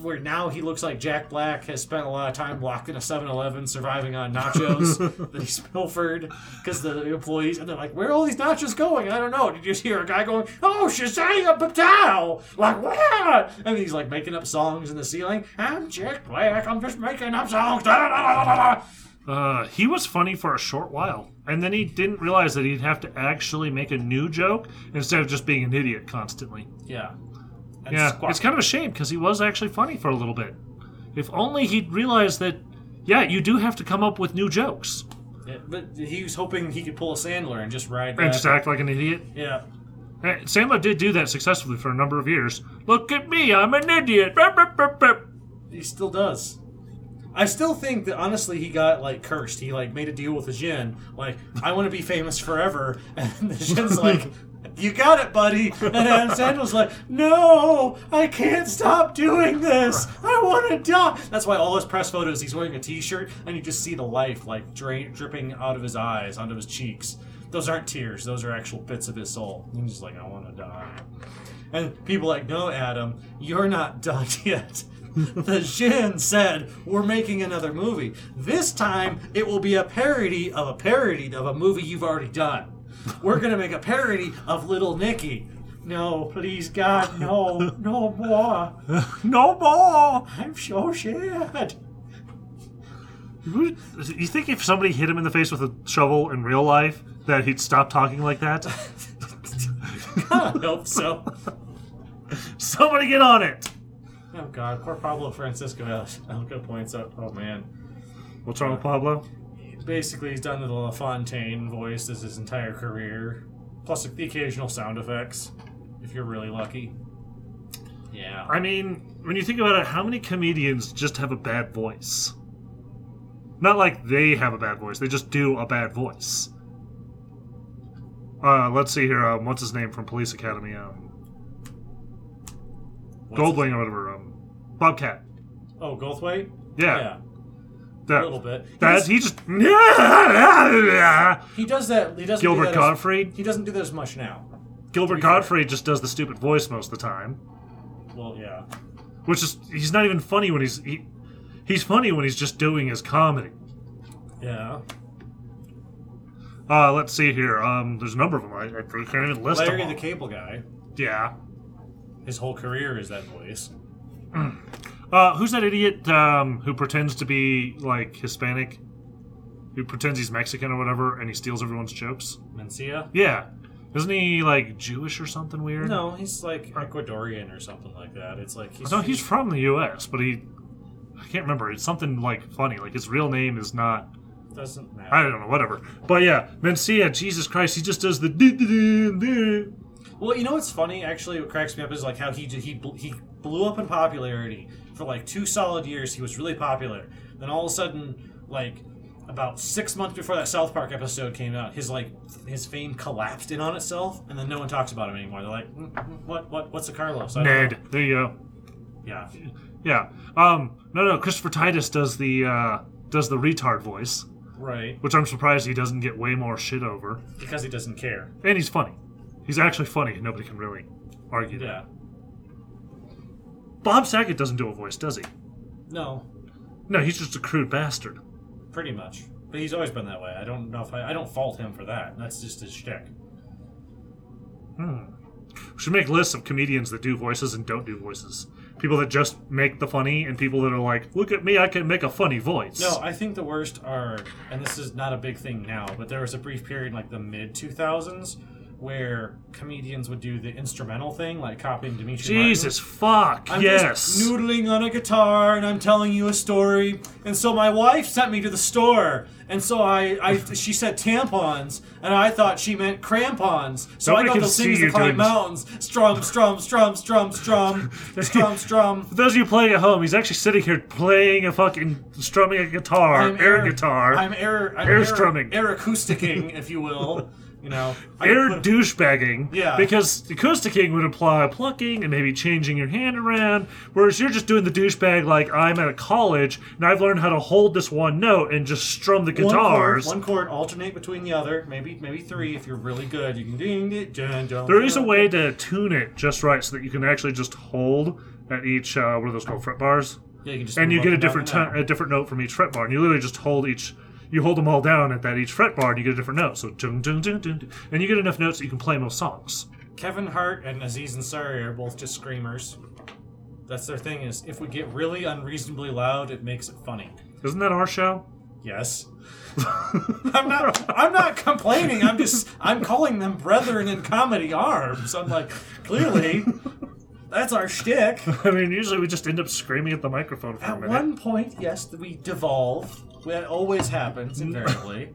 Where now he looks like Jack Black has spent a lot of time locked in a 7-Eleven, surviving on nachos that he's pilfered because the employees and they're like, "Where are all these nachos going?" I don't know. Did you just hear a guy going, "Oh, Shazam, Patel!" Like what? And he's like making up songs in the ceiling. I'm Jack Black. I'm just making up songs. Da, da, da. Uh, he was funny for a short while, and then he didn't realize that he'd have to actually make a new joke instead of just being an idiot constantly. Yeah. And Yeah, squawk. it's kind of a shame because he was actually funny for a little bit. If only he'd realized that, yeah, you do have to come up with new jokes Yeah, but he was hoping he could pull a Sandler and just ride that. and just act like an idiot. yeah. Sandler did do that successfully for a number of years. Look at me, I'm an idiot. He still does. I still think that honestly he got like cursed. He like made a deal with the Jin, like I want to be famous forever, and the Jin's like, "You got it, buddy." And Adam Sandler's like, "No, I can't stop doing this. I want to die." That's why all his press photos, he's wearing a T-shirt, and you just see the life like drain, dripping out of his eyes onto his cheeks. Those aren't tears; those are actual bits of his soul. He's just like, "I want to die." And people are like, no, Adam, you're not done yet. the Jin said, we're making another movie. This time, it will be a parody of a parody of a movie you've already done. We're going to make a parody of Little Nicky. No, please, God, no, no more. No more. I'm so sad. You think if somebody hit him in the face with a shovel in real life, that he'd stop talking like that? I hope so. Somebody get on it. Oh, God, poor Pablo Francisco. Elka points out, oh, man. What's wrong with Pablo? Basically, he's done the LaFontaine voice as his entire career, plus the occasional sound effects, if you're really lucky. Yeah. I mean, when you think about it, how many comedians just have a bad voice? Not like they have a bad voice; they just do a bad voice. Uh, let's see here. Um, what's his name from Police Academy? Um, Goldwing or whatever. Um, Bobcat. Oh, Goldthwait? Yeah, Yeah, that, a little bit. He that does, he just he does that. He doesn't Gilbert do that Gottfried. As, he doesn't do that as much now. Gilbert Gottfried just does the stupid voice most of the time, Well, yeah. which is he's not even funny when he's he, he's funny when he's just doing his comedy. Yeah. Uh, let's see here. Um, there's a number of them. I, I can't even list Larry them. the. Cable Guy. Yeah. His whole career is that voice. Uh, who's that idiot um, who pretends to be like Hispanic? Who pretends he's Mexican or whatever, and he steals everyone's jokes? Mencia? Yeah, isn't he like Jewish or something weird? No, he's like Ecuadorian or something like that. It's like he's. no, he's from the U.S., but he. I can't remember. It's something like funny. Like his real name is not. doesn't matter. I don't know. Whatever. But yeah, Mencia, Jesus Christ, he just does the. Well, you know what's funny? Actually, what cracks me up is like how he he he blew up in popularity for like two solid years. He was really popular. Then all of a sudden, like about six months before that South Park episode came out, his like his fame collapsed in on itself, and then no one talks about him anymore. They're like, "Mm, mm, what what what's a Carlos? I. Ned. There you go. Yeah. Yeah. Um. No, no. Christopher Titus does the uh, does the retard voice, Right. which I'm surprised he doesn't get way more shit over. Because he doesn't care. And he's funny. He's actually funny. Nobody can really argue that. Bob Saget doesn't do a voice, does he? No, No, he's just a crude bastard. pretty much. But he's always been that way. I don't know if I, I don't fault him for that. That's just his shtick. Hmm. We should make lists of comedians that do voices and don't do voices. People that just make the funny, and people that are like, "Look at me, I can make a funny voice." No, I think the worst are, and this is not a big thing now, but there was a brief period in like the mid 2000s where comedians would do the instrumental thing, like copying Demetri Martin. Jesus fuck. I'm yes. just noodling on a guitar and I'm telling you a story. And so my wife sent me to the store. And so I, I she said tampons, and I thought she meant crampons. So Nobody I got those things to climb mountains. Strum, strum, strum, strum, strum, strum, strum. For those of you playing at home, he's actually sitting here playing a fucking strumming a guitar, air, guitar, I'm air, I'm Air air strumming. air acousticing, if you will. You know, air douchebagging. Yeah. Because acousticing would imply plucking and maybe changing your hand around, whereas you're just doing the douchebag like I'm at a college and I've learned how to hold this one note and just strum the one chord, guitars. one chord, alternate between the other. Maybe, maybe three if you're really good. You can ding, ding, dun, dun, There is a way to tune it just right so that you can actually just hold at each uh, what are those called fret bars, Yeah, you can just and you get a different note. a different note from each fret bar, and you literally just hold each. You hold them all down at that each fret bar, and you get a different note. So dun, dun, dun, dun, and you get enough notes that you can play most songs. Kevin Hart and Aziz Ansari are both just screamers. That's their thing is if we get really unreasonably loud, it makes it funny. Isn't that our show? Yes. I'm not I'm not complaining. I'm just I'm calling them brethren in comedy arms. I'm like, clearly that's our shtick. I mean, usually we just end up screaming at the microphone for a minute. At minute. one point, yes, we devolve. That always happens, invariably.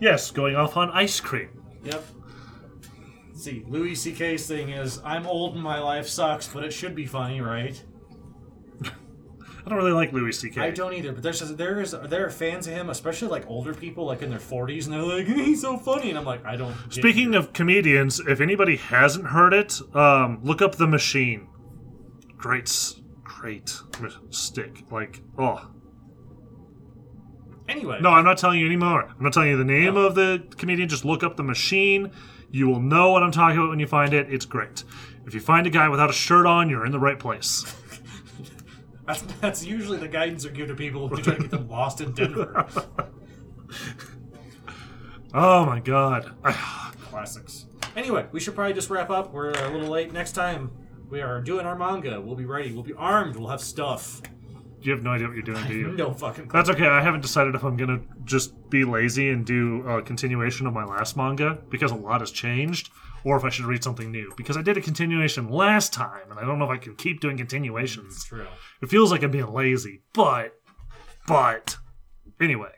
Yes, going off on ice cream. Yep. See, Louis C.K.'s thing is, I'm old and my life sucks, but it should be funny, right? I don't really like Louis C.K. I don't either, but there's there is there are fans of him, especially like older people, like in their 40s, and they're like, he's so funny, and I'm like, I don't. get Speaking of comedians, if anybody hasn't heard it, um, look up The Machine. Great, s- great m- stick. Like, oh. Anyway, No, I'm not telling you anymore. I'm not telling you the name of the comedian. Just look up The Machine. You will know what I'm talking about when you find it. It's great. If you find a guy without a shirt on, you're in the right place. that's, that's usually the guidance we give to people who try to get them lost in Denver. Oh my god. Classics. Anyway, we should probably just wrap up. We're a little late. Next time we are doing our manga. We'll be ready. We'll be armed. We'll have stuff. You have no idea what you're doing, do you? No fucking. clue. That's okay. I haven't decided if I'm gonna just be lazy and do a continuation of my last manga because a lot has changed, or if I should read something new because I did a continuation last time, and I don't know if I can keep doing continuations. True. It feels like I'm being lazy, but, but, anyway.